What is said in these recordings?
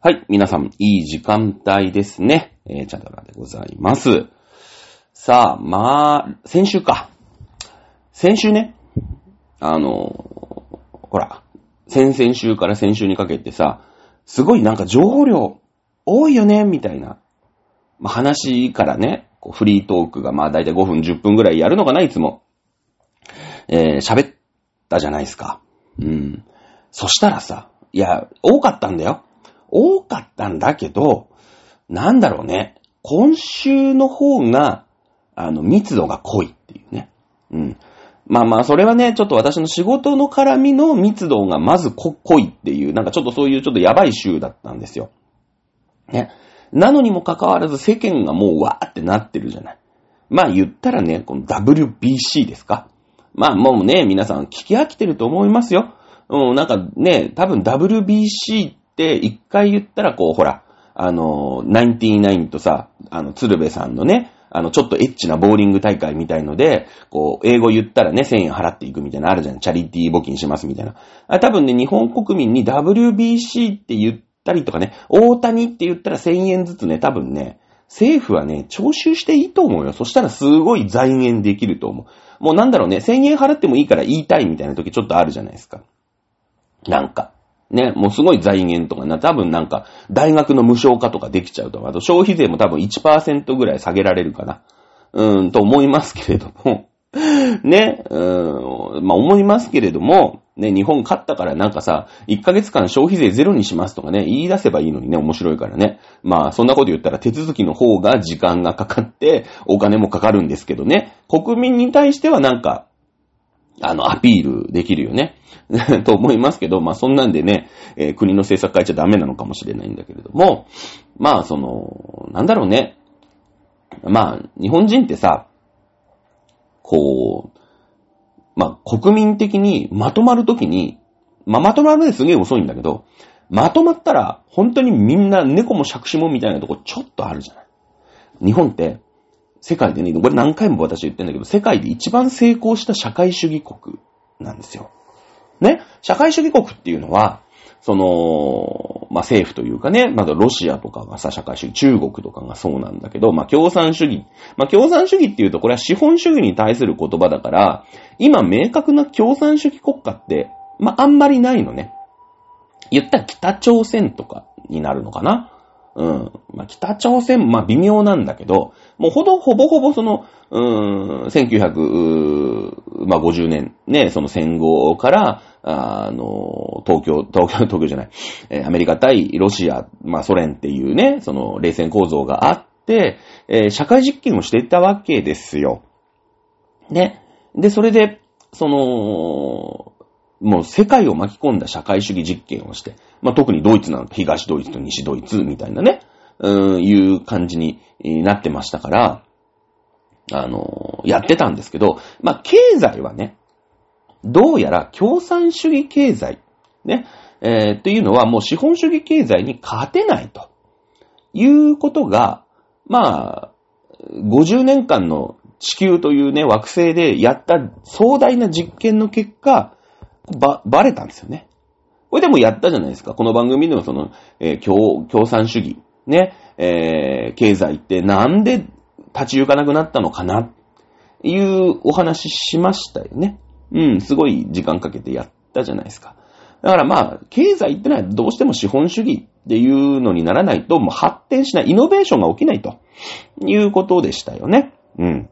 はい、皆さん、いい時間帯ですね。えー、チャドラでございます。さあ、まあ、先週か。先週ね、あのほら、先々週から先週にかけてさ、すごいなんか情報量多いよね、みたいな。まあ、話からね、こうフリートークがまあ大体5分10分ぐらいやるのかな、いつも。えー喋ったじゃないですか。うん。そしたらさ、いや、多かったんだよ。多かったんだけど、なんだろうね。今週の方が、あの、密度が濃いっていうね。うん。まあまあ、それはね、ちょっと私の仕事の絡みの密度がまず濃いっていう、なんかちょっとそういうちょっとやばい週だったんですよ。ね。なのにもかかわらず世間がもうわーってなってるじゃない。まあ言ったらね、この WBC ですかまあもうね、皆さん聞き飽きてると思いますよ。うん、なんかね、多分 WBC って一回言ったらこう、ほら、あの、ナインティナインとさ、あの、鶴瓶さんのね、あの、ちょっとエッチなボーリング大会みたいので、こう、英語言ったらね、1000円払っていくみたいなあるじゃん。チャリティー募金しますみたいな。あ多分ね、日本国民に WBC って言ったりとかね、大谷って言ったら1000円ずつね、多分ね、政府はね、徴収していいと思うよ。そしたらすごい財源できると思う。もうなんだろうね、1000円払ってもいいから言いたいみたいな時ちょっとあるじゃないですか。なんか。ね、もうすごい財源とかな、多分なんか、大学の無償化とかできちゃうとか、あと消費税も多分1%ぐらい下げられるかな。うーん、と思いますけれども、ね、うーん、まあ思いますけれども、ね、日本勝ったからなんかさ、1ヶ月間消費税ゼロにしますとかね、言い出せばいいのにね、面白いからね。まあ、そんなこと言ったら手続きの方が時間がかかって、お金もかかるんですけどね、国民に対してはなんか、あの、アピールできるよね。と思いますけど、まあそんなんでね、えー国の政策変えちゃダメなのかもしれないんだけれども、まあその、なんだろうね。まあ、日本人ってさ、こう、まあ国民的にまとまるときに、まあまとまるですげえ遅いんだけど、まとまったら本当にみんな猫も杓子もみたいなとこちょっとあるじゃない。日本って、世界でね、これ何回も私言ってんだけど、世界で一番成功した社会主義国なんですよ。ね？社会主義国っていうのは、その、まあ、政府というかね、まだロシアとかがさ、社会主義、中国とかがそうなんだけど、まあ、共産主義。まあ、共産主義っていうと、これは資本主義に対する言葉だから、今明確な共産主義国家って、まあ、あんまりないのね。言ったら北朝鮮とかになるのかな？うん。まあ、北朝鮮、まあ、微妙なんだけど、もうほど、ほぼほぼその、うーん、1950年、ね、その戦後から、あの、東京、東京、東京じゃない、えーアメリカ対ロシア、まあ、ソ連っていうね、その冷戦構造があって、えー社会実験をしていったわけですよ。ね。で、それで、その、もう世界を巻き込んだ社会主義実験をして、まあ、特にドイツなんか東ドイツと西ドイツみたいなね、うん、いう感じになってましたから、あの、やってたんですけど、まあ、経済はね、どうやら共産主義経済、ね、えーっていうのはもう資本主義経済に勝てないということが、まあ、50年間の地球というね、惑星でやった壮大な実験の結果、ば、バレたんですよね。これでもやったじゃないですか。この番組でもその、えー共、共産主義、ね、えー経済ってなんで立ち行かなくなったのかな、いうお話しましたよね。うん、すごい時間かけてやったじゃないですか。だからまあ、経済ってのはどうしても資本主義っていうのにならないと、もう発展しない、イノベーションが起きないということでしたよね。うん。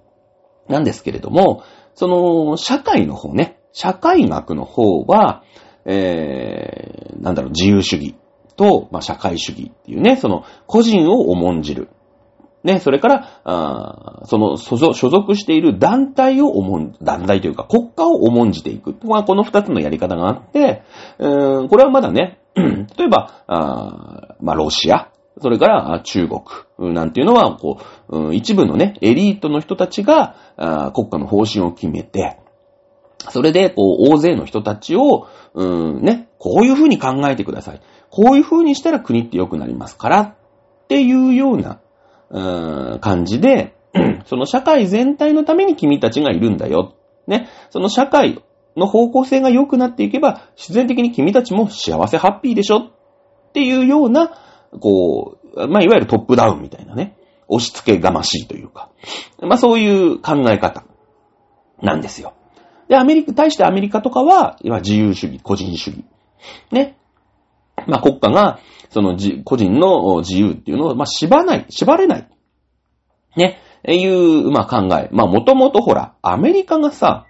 なんですけれども、その、社会の方ね、社会学の方は、えー、なんだろう、自由主義と、まあ、社会主義っていうね、その、個人を重んじる。ね、それから、あその所属、所属している団体を重ん、団体というか国家を重んじていく。まあ、この二つのやり方があって、うーんこれはまだね、例えば、あまあ、ロシア、それから中国なんていうのは、こう、うん一部のね、エリートの人たちがあ国家の方針を決めて、それで、こう、大勢の人たちを、うん、ね、こういうふうに考えてください。こういうふうにしたら国って良くなりますから、っていうような、うん、感じで、その社会全体のために君たちがいるんだよ。ね。その社会の方向性が良くなっていけば、自然的に君たちも幸せハッピーでしょっていうような、こう、まあ、いわゆるトップダウンみたいなね、押し付けがましいというか、まあ、そういう考え方なんですよ。で、アメリカ、対してアメリカとかは、今自由主義、個人主義。ね。まあ、国家が、そのじ個人の自由っていうのを、まあ、縛らない、縛れない。ね。えいう、まあ、考え。まあ、もともとほら、アメリカがさ、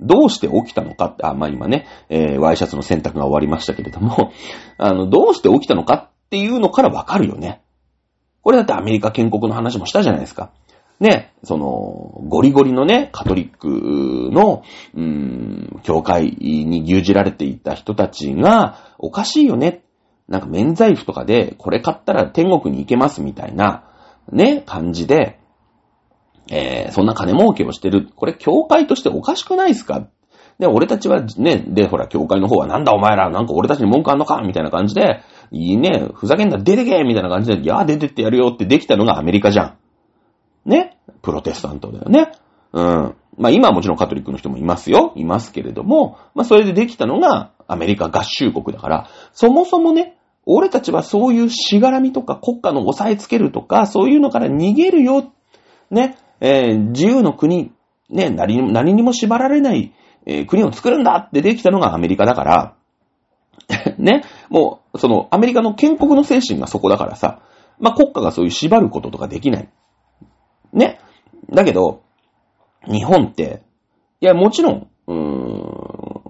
どうして起きたのかって、あ、まあ、今ね、えー、ワイシャツの選択が終わりましたけれども、あの、どうして起きたのかっていうのからわかるよね。これだってアメリカ建国の話もしたじゃないですか。ね、その、ゴリゴリのね、カトリックの、うーん、教会に牛耳られていた人たちが、おかしいよね。なんか免罪符とかで、これ買ったら天国に行けますみたいな、ね、感じで、えー、そんな金儲けをしてる。これ、教会としておかしくないですか？で、俺たちはね、で、ほら、教会の方はなんだお前ら、なんか俺たちに文句あんのか？みたいな感じで、いいね、ふざけんな、出てけみたいな感じで、いや、出てってやるよってできたのがアメリカじゃん。ね？プロテスタントだよね。うん。まあ今はもちろんカトリックの人もいますよ。いますけれども、まあそれでできたのがアメリカ合衆国だから、そもそもね、俺たちはそういうしがらみとか国家の押さえつけるとか、そういうのから逃げるよ。ね、えー、自由の国、ね、何にも、何にも縛られない、えー、国を作るんだってできたのがアメリカだから、ね、もう、その、アメリカの建国の精神がそこだからさ、まあ、国家がそういう縛ることとかできない。ね。だけど、日本って、いや、もちろん、うーん、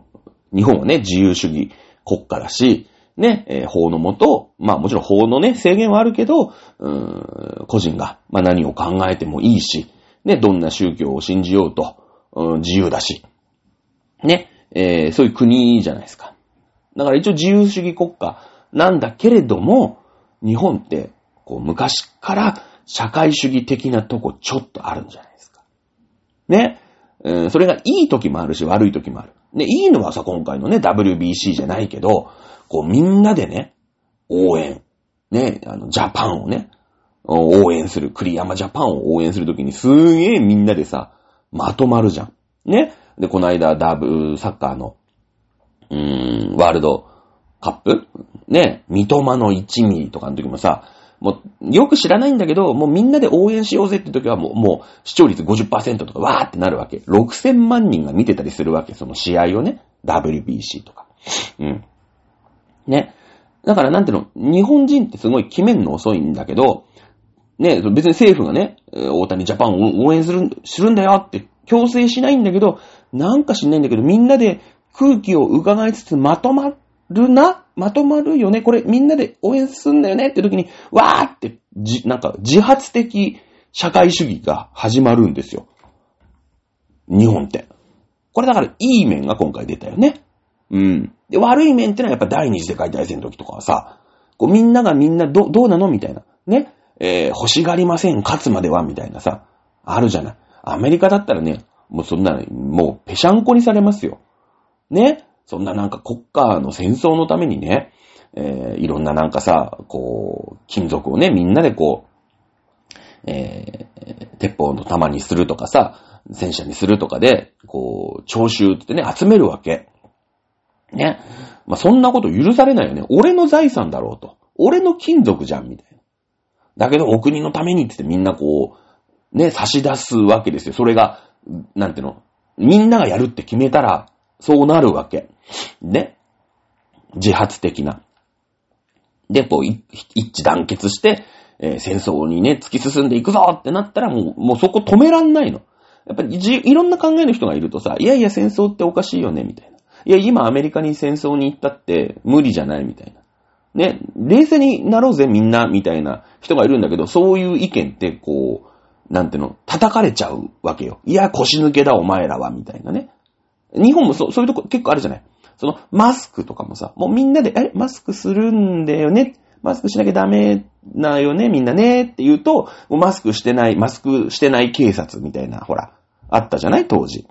日本はね、自由主義国家だし、ね、えー、法のもと、まあもちろん法のね、制限はあるけど、うーん、個人が、まあ何を考えてもいいし、ね、どんな宗教を信じようと、うん、自由だし、ね、えー、そういう国じゃないですか。だから一応自由主義国家なんだけれども、日本って、こう昔から社会主義的なとこちょっとあるんじゃないですか。ね。えー、それがいい時もあるし悪い時もある。ね、いいのはさ、今回のね、WBC じゃないけど、こうみんなでね、応援。ね、あの、ジャパンをね、応援する。栗山ジャパンを応援するときにすーげえみんなでさ、まとまるじゃん。ね。で、この間、ダブ、サッカーの、うーん、ワールドカップ？ね、三笘の1ミリとかの時もさ、もう、よく知らないんだけど、もうみんなで応援しようぜって時はもう、もう、視聴率50%とかわーってなるわけ。6000万人が見てたりするわけ。その試合をね。WBC とか。うん。ね。だからなんていうの、日本人ってすごい決めんの遅いんだけど、ね、別に政府がね、大谷ジャパンを応援する、するんだよって強制しないんだけど、なんかしないんだけど、みんなで空気を伺いつつまとまるな？まとまるよね？これみんなで応援すんだよね？って時に、わーって、じ、なんか自発的社会主義が始まるんですよ。日本って。これだからいい面が今回出たよね。うん。で、悪い面ってのはやっぱ第二次世界大戦の時とかはさ、こうみんながみんなど、どうなのみたいな。ね。えー、欲しがりません、勝つまでは、みたいなさ、あるじゃない。アメリカだったらね、もうそんな、もうぺしゃんこにされますよ。ね。そんななんか国家の戦争のためにね、えー、いろんななんかさ、こう、金属をね、みんなでこう、えー、鉄砲の弾にするとかさ、戦車にするとかで、こう、徴収ってね、集めるわけ。ね。まあ、そんなこと許されないよね。俺の財産だろうと。俺の金属じゃん、みたいな。だけど、お国のためにってってみんなこう、ね、差し出すわけですよ。それが、なんていうの、みんながやるって決めたら、そうなるわけ。ね。自発的な。で、こう、一致団結して、えー、戦争にね、突き進んでいくぞってなったら、もう、もうそこ止めらんないの。やっぱり、いろんな考えの人がいるとさ、いやいや戦争っておかしいよね、みたいな。いや、今アメリカに戦争に行ったって無理じゃないみたいな。ね、冷静になろうぜみんな、みたいな人がいるんだけど、そういう意見ってこう、なんていうの、叩かれちゃうわけよ。いや、腰抜けだお前らは、みたいなね。日本もそそういうとこ結構あるじゃない。その、マスクとかもさ、もうみんなで、え、マスクするんだよね？マスクしなきゃダメなよね、みんなね、って言うと、マスクしてない、マスクしてない警察みたいな、ほら、あったじゃない？当時。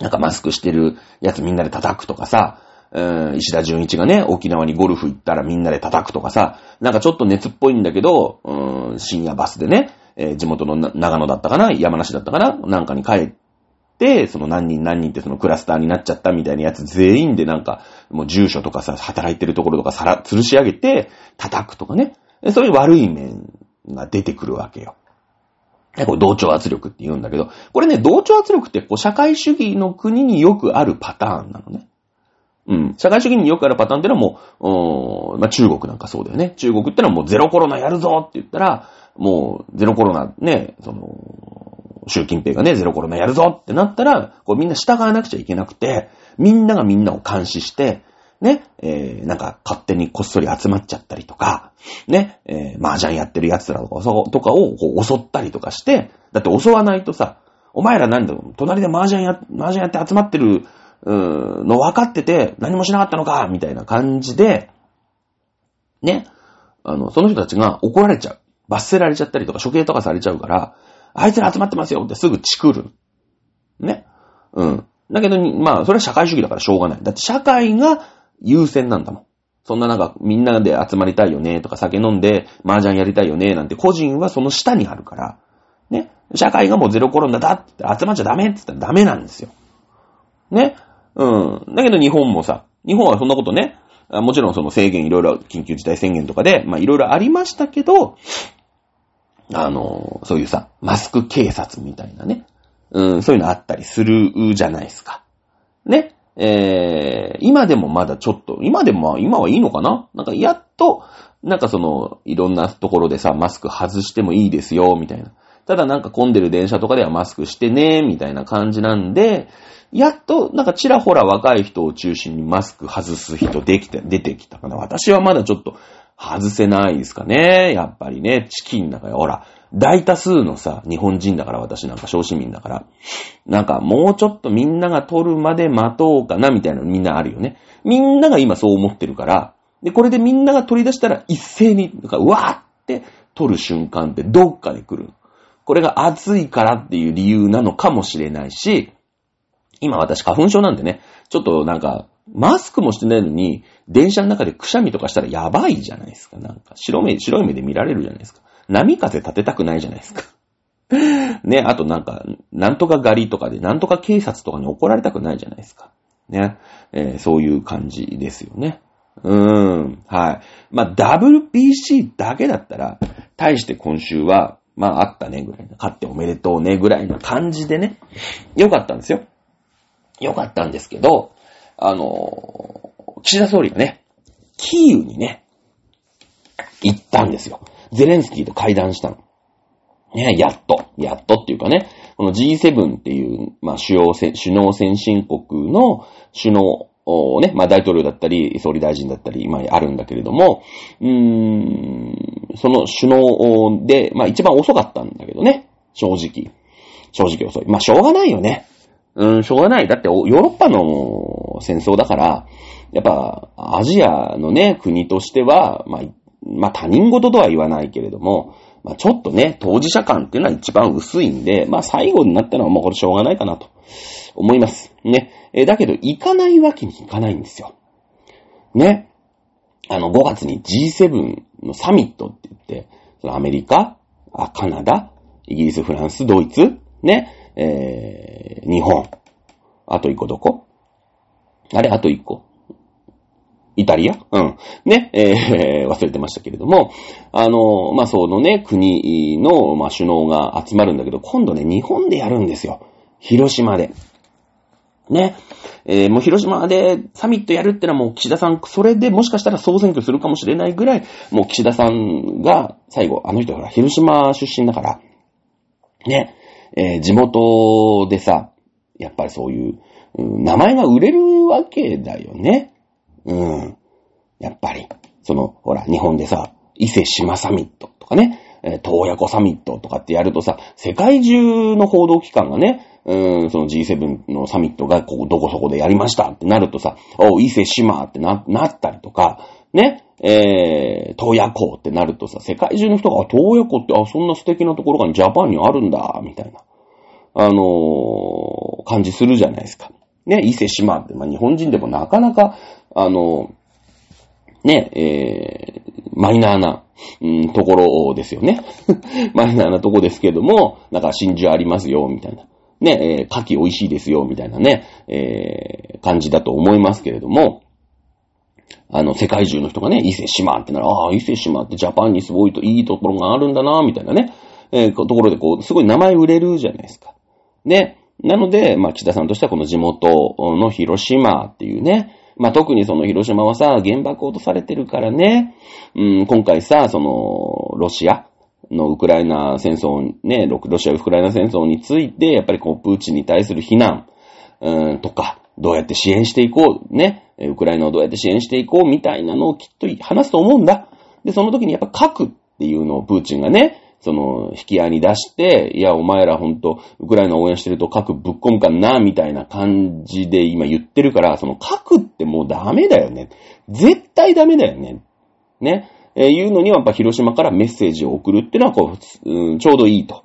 なんかマスクしてるやつみんなで叩くとかさ、うん、石田純一がね、沖縄にゴルフ行ったらみんなで叩くとかさ、なんかちょっと熱っぽいんだけど、うん、深夜バスでね、えー、地元の長野だったかな山梨だったかななんかに帰って、その何人何人ってそのクラスターになっちゃったみたいなやつ全員でなんか、もう住所とかさ、働いてるところとかさら、吊るし上げて、叩くとかね。そういう悪い面が出てくるわけよ。これ同調圧力って言うんだけど、これね、同調圧力ってこう社会主義の国によくあるパターンなのね。うん。社会主義によくあるパターンってのはもう、まあ、中国なんかそうだよね。中国ってのはもうゼロコロナやるぞって言ったら、もうゼロコロナね、その、習近平がね、ゼロコロナやるぞってなったら、こうみんな従わなくちゃいけなくて、みんながみんなを監視して、ね、えー、なんか勝手にこっそり集まっちゃったりとか、ね、えー、麻雀やってる奴らとかそとかをこう襲ったりとかして、だって襲わないとさ、お前ら何だろう、隣で麻雀や、麻雀やって集まってる、うーの分かってて何もしなかったのか、みたいな感じで、ね、あの、その人たちが怒られちゃう。罰せられちゃったりとか処刑とかされちゃうから、あいつら集まってますよってすぐチクる。ね。うん。だけど、まあ、それは社会主義だからしょうがない。だって社会が優先なんだもん。そんななんか、みんなで集まりたいよねとか酒飲んで麻雀やりたいよねなんて個人はその下にあるから、ね。社会がもうゼロコロナだって集まっちゃダメって言ったらダメなんですよ。ね。うん。だけど日本もさ、日本はそんなことね、もちろんその制限いろいろ緊急事態宣言とかで、まあいろいろありましたけど、あの、そういうさ、マスク警察みたいなね。うん、そういうのあったりするじゃないですか。ね。えー、今でもまだちょっと、今でも、今はいいのかな？なんかやっと、なんかその、いろんなところでさ、マスク外してもいいですよ、みたいな。ただなんか混んでる電車とかではマスクしてね、みたいな感じなんで、やっと、なんかちらほら若い人を中心にマスク外す人できて、出てきたかな。私はまだちょっと外せないですかね。やっぱりね、チキンだから、ほら、大多数のさ、日本人だから私なんか小市民だから、なんかもうちょっとみんなが取るまで待とうかなみたいなのみんなあるよね。みんなが今そう思ってるから、で、これでみんなが取り出したら一斉に、なんかうわーって取る瞬間ってどっかで来る。これが暑いからっていう理由なのかもしれないし、今私花粉症なんでね、ちょっとなんか、マスクもしてないのに、電車の中でくしゃみとかしたらやばいじゃないですか。なんか、白目、白い目で見られるじゃないですか。波風立てたくないじゃないですか。ね、あとなんか、なんとか狩りとかで、なんとか警察とかに怒られたくないじゃないですか。ね、えー、そういう感じですよね。うーん、はい。まあ、WBC だけだったら、対して今週は、まあ、あったね、ぐらいな。勝っておめでとうね、ぐらいな感じでね。よかったんですよ。よかったんですけど、あのー、岸田総理がね、キーウにね、行ったんですよ。ゼレンスキーと会談したの。ね、やっと、やっとっていうかね、この G7 っていう、まあ、主要首脳先進国の首脳をね、まあ、大統領だったり、総理大臣だったり、今あるんだけれども、うーん、その首脳で、まあ、一番遅かったんだけどね、正直。正直遅い。まあ、しょうがないよね。うん、しょうがない。だって、ヨーロッパの戦争だから、やっぱ、アジアのね、国としては、まあ、まあ他人事とは言わないけれども、まあちょっとね、当事者感っていうのは一番薄いんで、まあ最後になったのはもうこれしょうがないかなと思います。ね。えだけど行かないわけにいかないんですよ。ね。あの5月に G7 のサミットって言って、そのアメリカ、あ、カナダ、イギリス、フランス、ドイツ、ね、えー、日本。あと一個どこ？あれあと一個。イタリア？うん。ね、えー、忘れてましたけれども、あの、まあ、そのね、国の、まあ、首脳が集まるんだけど、今度ね、日本でやるんですよ。広島で。ね。えー、もう広島でサミットやるってのはもう岸田さん、それでもしかしたら総選挙するかもしれないぐらい、もう岸田さんが最後、あの人ほら、広島出身だから、ね、えー、地元でさ、やっぱりそういう、うん、名前が売れるわけだよね。うん。やっぱり、その、ほら、日本でさ、伊勢島サミットとかね、え、東野サミットとかってやるとさ、世界中の報道機関がね、うん、その G7 のサミットがここ、どこそこでやりましたってなるとさ、お、伊勢島ってな、なったりとか、ね、えー、東野港ってなるとさ、世界中の人が、あ東野港って、あ、そんな素敵なところがジャパンにあるんだ、みたいな、あのー、感じするじゃないですか。ね、伊勢島って、まあ、日本人でもなかなか、あの、ね、えー、マイナーな、うん、ところですよね。マイナーなとこですけども、なんか真珠ありますよ、みたいな。ね、えー、牡蠣美味しいですよ、みたいなね、えー、感じだと思いますけれども、あの、世界中の人がね、伊勢島ってなら、ああ、伊勢島ってジャパンにすごいと、いいところがあるんだな、みたいなね、えー、ところでこう、すごい名前売れるじゃないですか。ね。なので、まあ、岸田さんとしてはこの地元の広島っていうね、まあ、特にその広島はさ、原爆落とされてるからね、うん、今回さ、その、ロシアのウクライナ戦争、ね、ロシアウクライナ戦争について、やっぱりこう、プーチンに対する非難、うん、とか、どうやって支援していこう、ね、ウクライナをどうやって支援していこうみたいなのをきっと話すと思うんだ。で、その時にやっぱ核っていうのをプーチンがね、その、引き合いに出して、いや、お前らほんと、ウクライナ応援してると核ぶっ込むかな、みたいな感じで今言ってるから、その核ってもうダメだよね。絶対ダメだよね。ね。えー、いうのにはやっぱ広島からメッセージを送るっていうのはこう、うん、ちょうどいいと。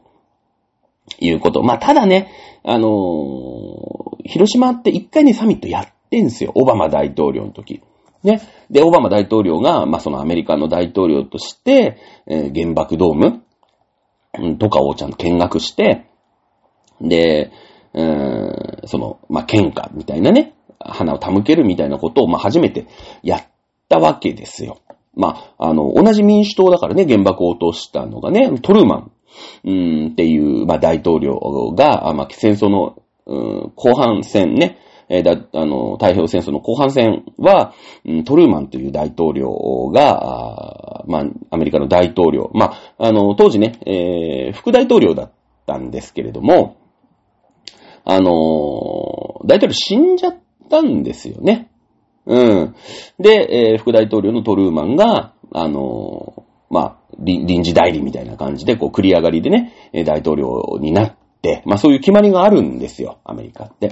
いうこと。まあ、ただね、あのー、広島って一回ね、サミットやってんすよ。オバマ大統領の時。ね。で、オバマ大統領が、まあ、そのアメリカの大統領として、えー、原爆ドーム、とかをちゃんと見学して、で、うーん、その、まあ、喧嘩みたいなね、花を手向けるみたいなことを、まあ、初めてやったわけですよ。まあ、あの、同じ民主党だからね、原爆を落としたのがね、トルーマン、うんっていう、まあ、大統領が、まあ、戦争の、うん、後半戦ね、えー、だ、あの、太平洋戦争の後半戦は、トルーマンという大統領が、まあ、アメリカの大統領、まあ、あの、当時ね、えー、副大統領だったんですけれども、あの大統領死んじゃったんですよね。うん。で、えー、副大統領のトルーマンが、あのまあ、臨時代理みたいな感じで、こう、繰り上がりでね、大統領になって、まあそういう決まりがあるんですよ、アメリカって。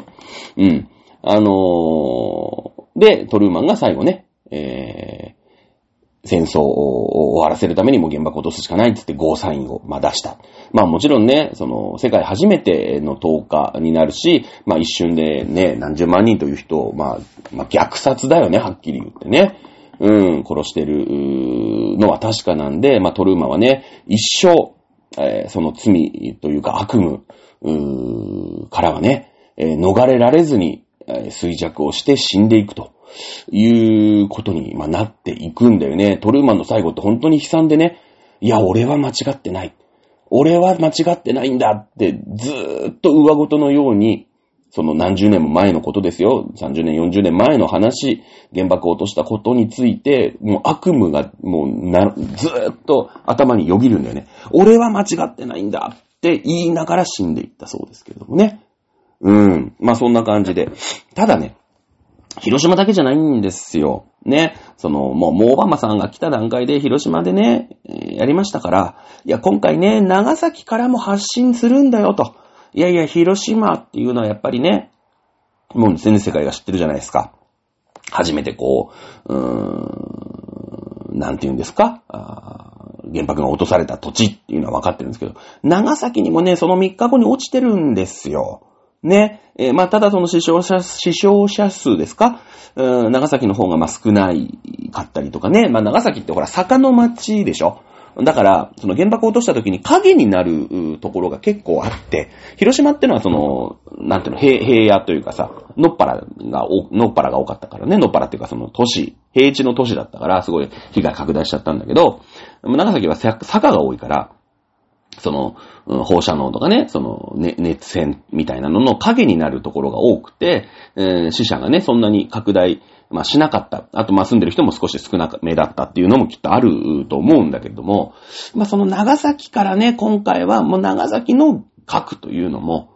うん。あのー、で、トルーマンが最後ね、えー、戦争を終わらせるためにも原爆を落とすしかないってってゴーサインを、まあ、出した。まあもちろんね、その、世界初めての投下になるし、まあ一瞬でね、何十万人という人を、まあ、まあ虐殺だよね、はっきり言ってね。うん、殺してるのは確かなんで、まあトルーマンはね、一生、えー、その罪というか悪夢、からはね、えー、逃れられずに、衰弱をして死んでいくということに、まなっていくんだよね。トルーマンの最後って本当に悲惨でね、いや、俺は間違ってない。俺は間違ってないんだってずーっと上ごとのように、その何十年も前のことですよ。30年、40年前の話、原爆を落としたことについて、もう悪夢がもうな、ずーっと頭によぎるんだよね。俺は間違ってないんだって言いながら死んでいったそうですけれどもね。うん。まあそんな感じで。ただね、広島だけじゃないんですよ。ね。その、もう、モーバマさんが来た段階で広島でね、やりましたから、いや、今回ね、長崎からも発信するんだよと。いやいや、広島っていうのはやっぱりね、もう全世界が知ってるじゃないですか。初めてこう、うーん、なんて言うんですか？原爆が落とされた土地っていうのは分かってるんですけど、長崎にもね、その3日後に落ちてるんですよ。ね。えー、まあ、ただその死傷者、死傷者数ですか？うん、長崎の方がま、少ないかったりとかね。まあ、長崎ってほら、坂の町でしょ？だから、その原爆を落とした時に影になるところが結構あって、広島ってのはその、なんていうの、平平野というかさ、のっぱらが、のっぱらが多かったからね、のっぱらっていうかその都市、平地の都市だったから、すごい被害拡大しちゃったんだけど、長崎は坂が多いから、その、放射能とかね、その、ね、熱線みたいなのの影になるところが多くて、えー、死者がね、そんなに拡大、まあ、しなかった。あと、まあ、住んでる人も少し少なめだったっていうのもきっとあると思うんだけれども、まあ、その長崎からね、今回はもう長崎の核というのも、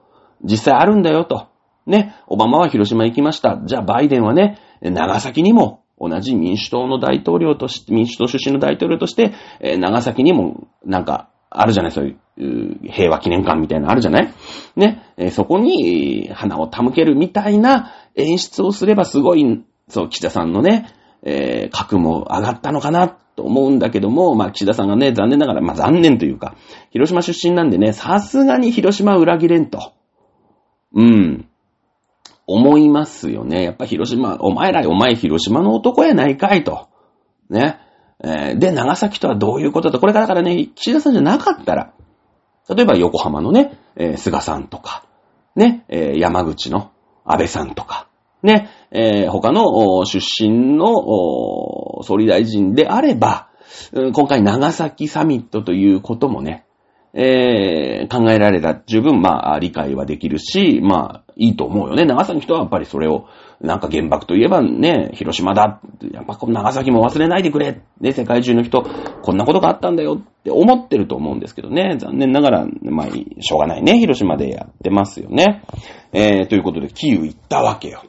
実際あるんだよと。ね、オバマは広島行きました。じゃあ、バイデンはね、長崎にも同じ民主党の大統領として、民主党出身の大統領として、え長崎にも、なんか、あるじゃない、そういう、平和記念館みたいなのあるじゃない？ね、えー、そこに、花を手向けるみたいな演出をすればすごい、そう、岸田さんのね、えー、格も上がったのかなと思うんだけども、まあ、岸田さんがね、残念ながら、まあ、残念というか、広島出身なんでね、さすがに広島裏切れんと。うん。思いますよね。やっぱ広島、お前ら、お前広島の男やないかいと。ね。えー、で、長崎とはどういうことだとこれからからね、岸田さんじゃなかったら、例えば横浜のね、えー、菅さんとか、ね、えー、山口の安倍さんとか、ね、えー、他の出身の総理大臣であれば、今回長崎サミットということもね、えー、考えられた十分、まあ、理解はできるし、まあ、いいと思うよね。長崎の人はやっぱりそれを、なんか原爆といえばね、広島だ。やっぱこの長崎も忘れないでくれ。ね、世界中の人、こんなことがあったんだよって思ってると思うんですけどね。残念ながら、まあ、しょうがないね。広島でやってますよね。えー、ということで、キーウ行ったわけよ。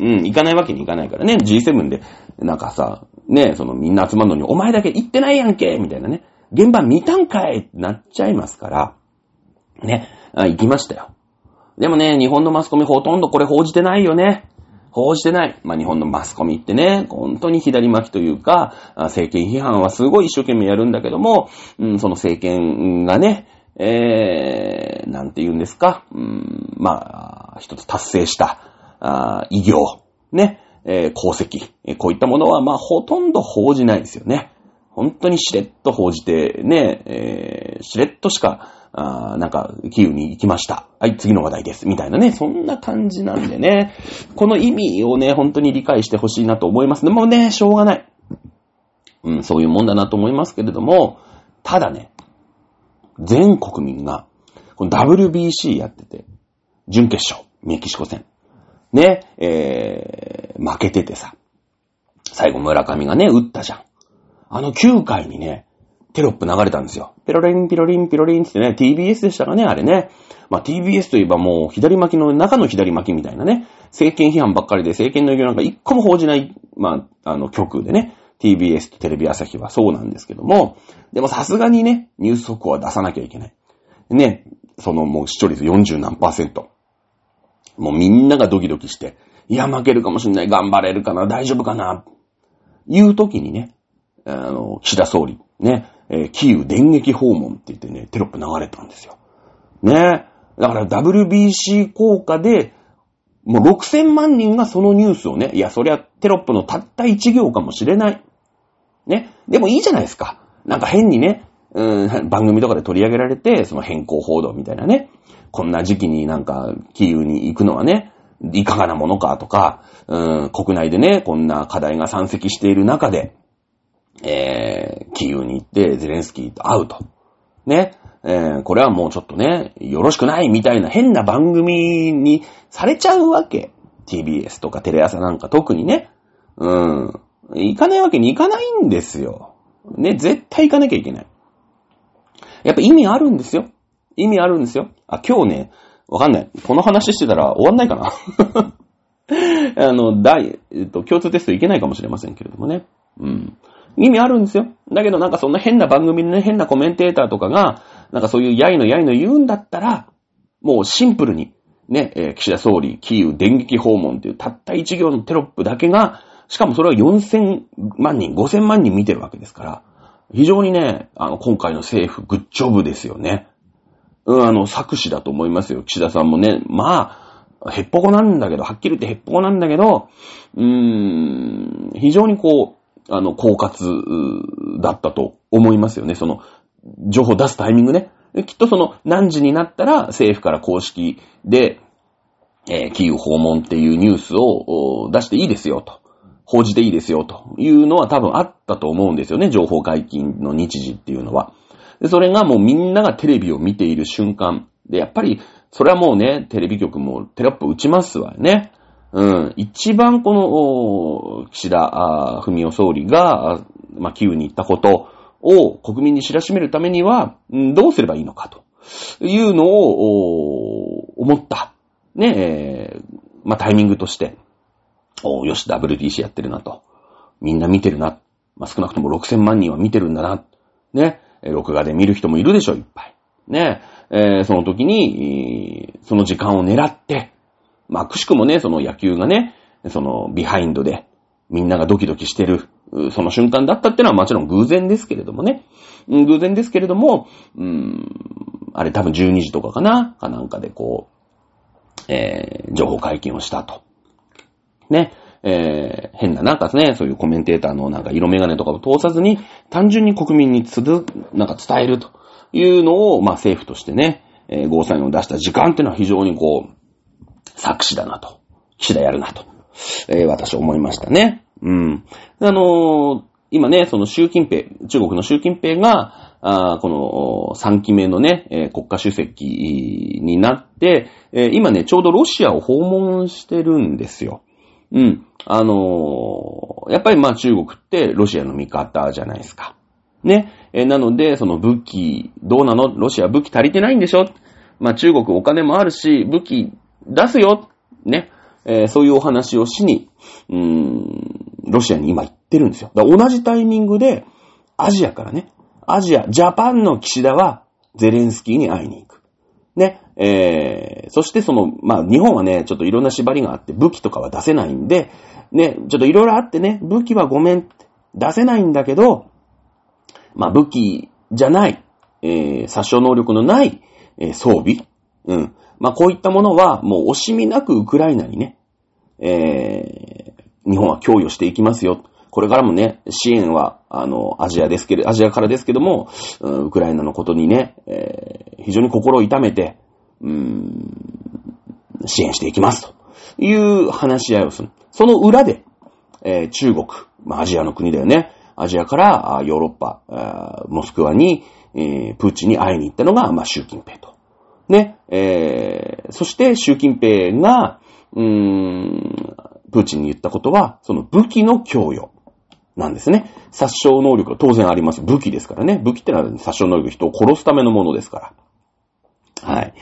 うん、行かないわけにいかないからね。G7 で、なんかさ、ね、そのみんな集まるのに、お前だけ行ってないやんけみたいなね。現場見たんかいってなっちゃいますから。ね、あ行きましたよ。でもね、日本のマスコミほとんどこれ報じてないよね。報じてない。まあ、日本のマスコミってね、本当に左巻きというか、政権批判はすごい一生懸命やるんだけども、うん、その政権がね、えー、なんて言うんですか、うん、まあ、一つ達成した、あ異業、ね、えー、功績、こういったものは、まあ、ほとんど報じないですよね。本当にしれっと報じて、ね、えー、しれっとしか、あなんか、キーウに行きました。はい、次の話題です。みたいなね、そんな感じなんでね、この意味をね、本当に理解してほしいなと思います。でもね、しょうがない。うん、そういうもんだなと思いますけれども、ただね、全国民が、この WBC やってて、準決勝、メキシコ戦。ね、えー、負けててさ、最後村上がね、打ったじゃん。あの9回にね、テロップ流れたんですよ。ピロリン、ピロリン、ピロリンってね、TBS でしたかね、あれね。まあ、TBS といえばもう左巻きの中の左巻きみたいなね、政権批判ばっかりで政権の意見なんか一個も報じない、まあ、あの曲でね、TBS とテレビ朝日はそうなんですけども、でもさすがにね、ニュース速報は出さなきゃいけない。ね、そのもう視聴率40何パーセント。もうみんながドキドキして、いや負けるかもしんない、頑張れるかな、大丈夫かな、いう時にね、あの、岸田総理、ね、えー、キーウ電撃訪問って言ってね、テロップ流れたんですよ。ね。だから WBC 効果で、もう6000万人がそのニュースをね、いや、そりゃテロップのたった1行かもしれない。ね。でもいいじゃないですか。なんか変にね、うん、番組とかで取り上げられて、その変更報道みたいなね。こんな時期になんか、キーウに行くのはね、いかがなものかとか、うん、国内でね、こんな課題が山積している中で、えー、キーウに行ってゼレンスキーと会うと。ね。えー、これはもうちょっとね、よろしくないみたいな変な番組にされちゃうわけ。TBS とかテレ朝なんか特にね。うん。行かないわけにいかないんですよ。ね、絶対行かなきゃいけない。やっぱ意味あるんですよ。意味あるんですよ。あ、今日ね、わかんない。この話してたら終わんないかな あの、大、えっと、共通テストいけないかもしれませんけれどもね。うん。意味あるんですよ。だけどなんかそんな変な番組のね、変なコメンテーターとかが、なんかそういうやいのやいの言うんだったら、もうシンプルに、ね、えー、岸田総理、キーウ電撃訪問っていうたった一行のテロップだけが、しかもそれは4000万人、5000万人見てるわけですから、非常にね、あの、今回の政府、グッジョブですよね。うん、あの、作詞だと思いますよ。岸田さんもね。まあ、へっぽこなんだけど、はっきり言ってへっぽこなんだけど、うーん、非常にこう、あの、狡猾だったと思いますよね。その、情報出すタイミングね。きっとその、何時になったら政府から公式で、えー、キーウ訪問っていうニュースを出していいですよと。報じていいですよというのは多分あったと思うんですよね。情報解禁の日時っていうのは。で、それがもうみんながテレビを見ている瞬間。で、やっぱり、それはもうね、テレビ局もテロップ打ちますわね。一番この、岸田文雄総理が、まあ、キーウに行ったことを国民に知らしめるためには、どうすればいいのかというのを、思った。ね、え、まあ、タイミングとして、およし、WTC やってるなと。みんな見てるな。まあ、少なくとも6000万人は見てるんだな。ね。録画で見る人もいるでしょ、いっぱい。ね。えー、その時に、その時間を狙って、まあ、くしくもね、その野球がね、そのビハインドで、みんながドキドキしてる、その瞬間だったってのはもちろん偶然ですけれどもね。偶然ですけれども、うーん、あれ多分12時とかかなかなんかでこう、えー、情報解禁をしたと。ね。えー、変ななんかね、そういうコメンテーターのなんか色眼鏡とかを通さずに、単純に国民につづ、なんか伝えるというのを、まあ政府としてね、えー、ゴーサインを出した時間っていうのは非常にこう、作詞だなと。岸田やるなと。えー、私思いましたね。うん。あのー、今ね、その習近平、中国の習近平が、あこの3期目のね、えー、国家主席になって、えー、今ね、ちょうどロシアを訪問してるんですよ。うん。あのー、やっぱりまあ中国ってロシアの味方じゃないですか。ね。え、なので、その武器、どうなの？ロシア武器足りてないんでしょ？まあ中国お金もあるし、武器出すよね。えー、そういうお話をしに、うーん、ロシアに今行ってるんですよ。だ同じタイミングで、アジアからね、アジア、ジャパンの岸田は、ゼレンスキーに会いに行く。ね、えー、そしてその、まあ、日本はね、ちょっといろんな縛りがあって、武器とかは出せないんで、ね、ちょっといろいろあってね、武器はごめん、出せないんだけど、まあ、武器じゃない、えー、殺傷能力のない、えー、装備、うん。まあ、こういったものは、もう惜しみなくウクライナにね、えー、日本は供与していきますよ。これからもね、支援は、あの、アジアですけれど、アジアからですけども、ウクライナのことにね、えー、非常に心を痛めて、うーん、支援していきますという話し合いをする。その裏で、えー、中国、まあ、アジアの国だよね。アジアからヨーロッパ、モスクワに、えー、プーチンに会いに行ったのが、まあ、習近平と。ね、えー、そして習近平が、うーん、プーチンに言ったことは、その武器の供与なんですね。殺傷能力は当然あります。武器ですからね。武器ってのは殺傷能力人を殺すためのものですから。はい。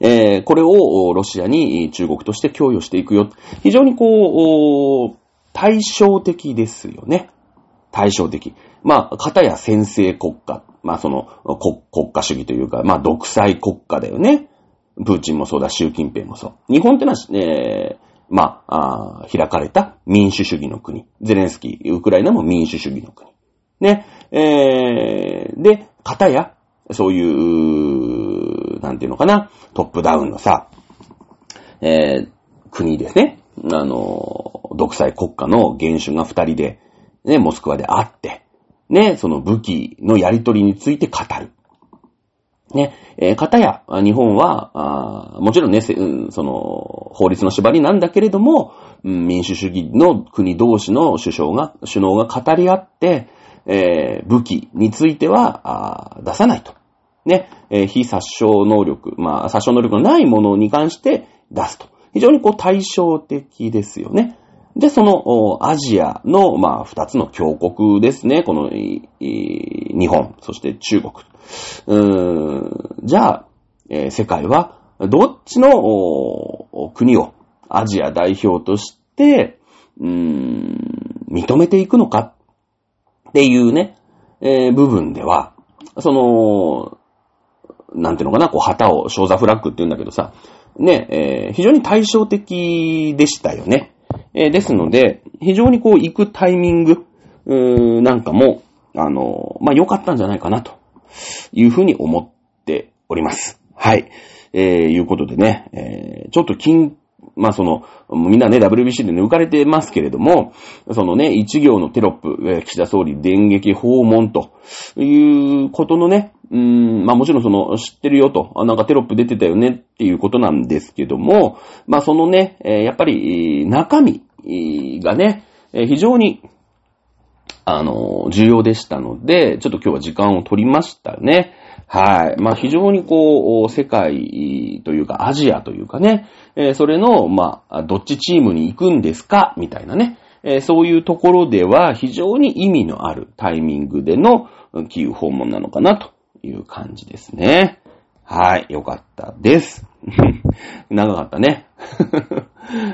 えー、これをロシアに中国として供与していくよ。非常にこう、対照的ですよね。対照的。まあ、片や先制国家。まあ、その国、国家主義というか、まあ、独裁国家だよね。プーチンもそうだ、習近平もそう。日本ってのは、えー、まあ、あ開かれた民主主義の国。ゼレンスキー、ウクライナも民主主義の国。ね。えー、で、片や、そういう、なんていうのかな、トップダウンのさ、えー、国ですね。あの、独裁国家の元首が二人で、ね、モスクワで会って、ね、その武器のやり取りについて語る。ね、えー、方や、日本は、あもちろんね、その、法律の縛りなんだけれども、民主主義の国同士の首相が、首脳が語り合って、えー、武器については、あ出さないと。ね、えー、非殺傷能力、まあ、殺傷能力のないものに関して出すと。非常にこう対照的ですよね。で、その、アジアの、まあ、二つの強国ですね。この、日本、そして中国。うーん、じゃあ、えー、世界は、どっちの国をアジア代表として、うーん、認めていくのか？っていうね、えー、部分では、その、なんていうのかな、こう、旗を、ショーザフラッグって言うんだけどさ、ね、えー、非常に対照的でしたよね。えー、ですので、非常にこう行くタイミング、うーなんかも、あの、まあ、良かったんじゃないかなというふうに思っております。はい。えー、いうことでね、えー、ちょっと近、まあ、その、みんなね、WBC で抜かれてますけれども、そのね、一行のテロップ、岸田総理電撃訪問ということのね、うん、まあもちろんその、知ってるよと、なんかテロップ出てたよねっていうことなんですけども、まあそのね、え、やっぱり、中身がね、非常に、あの、重要でしたので、ちょっと今日は時間を取りましたね。はい。まあ、非常にこう、世界というか、アジアというかね、え、それの、まあ、どっちチームに行くんですか？みたいなね、え、そういうところでは非常に意味のあるタイミングでのキーウ訪問なのかなという感じですね。はい。よかったです。長かったね。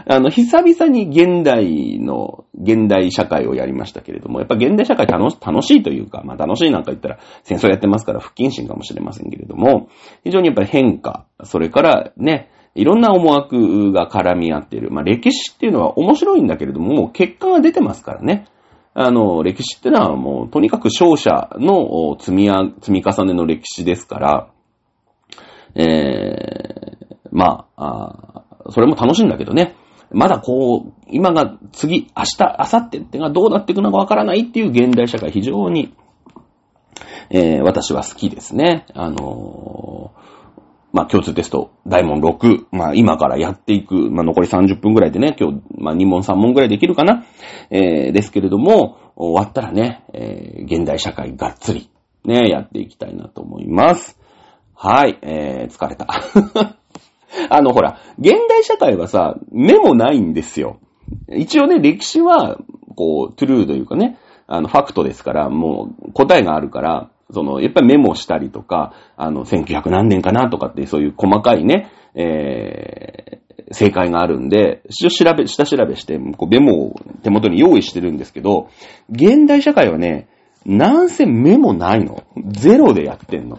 あの、久々に現代の、現代社会をやりましたけれども、やっぱ現代社会楽し楽しいというか、まあ楽しいなんか言ったら戦争やってますから不謹慎かもしれませんけれども、非常にやっぱり変化、それからね、いろんな思惑が絡み合っている。まあ歴史っていうのは面白いんだけれども、もう結果が出てますからね。あの、歴史ってのはもう、とにかく勝者の積み積み重ねの歴史ですから、えー、まあ、あそれも楽しいんだけどね。まだこう、今が次、明日、明後日ってがどうなっていくのかわからないっていう現代社会非常に、えー、私は好きですね。あのまあ、共通テスト、大問6、まあ、今からやっていく、まあ、残り30分ぐらいでね、今日、まあ、2問3問ぐらいできるかな、えー、ですけれども、終わったらね、えー、現代社会がっつり、ね、やっていきたいなと思います。はい、えー、疲れた。あの、ほら、現代社会はさ、メモないんですよ。一応ね、歴史は、こう、トゥルーというかね、あの、ファクトですから、もう、答えがあるから、その、やっぱりメモしたりとか、あの、1900何年かなとかって、そういう細かいね、えー、正解があるんで、一応調べ、下調べして、こうメモを手元に用意してるんですけど、現代社会はね、なんせメモないの。ゼロでやってんの。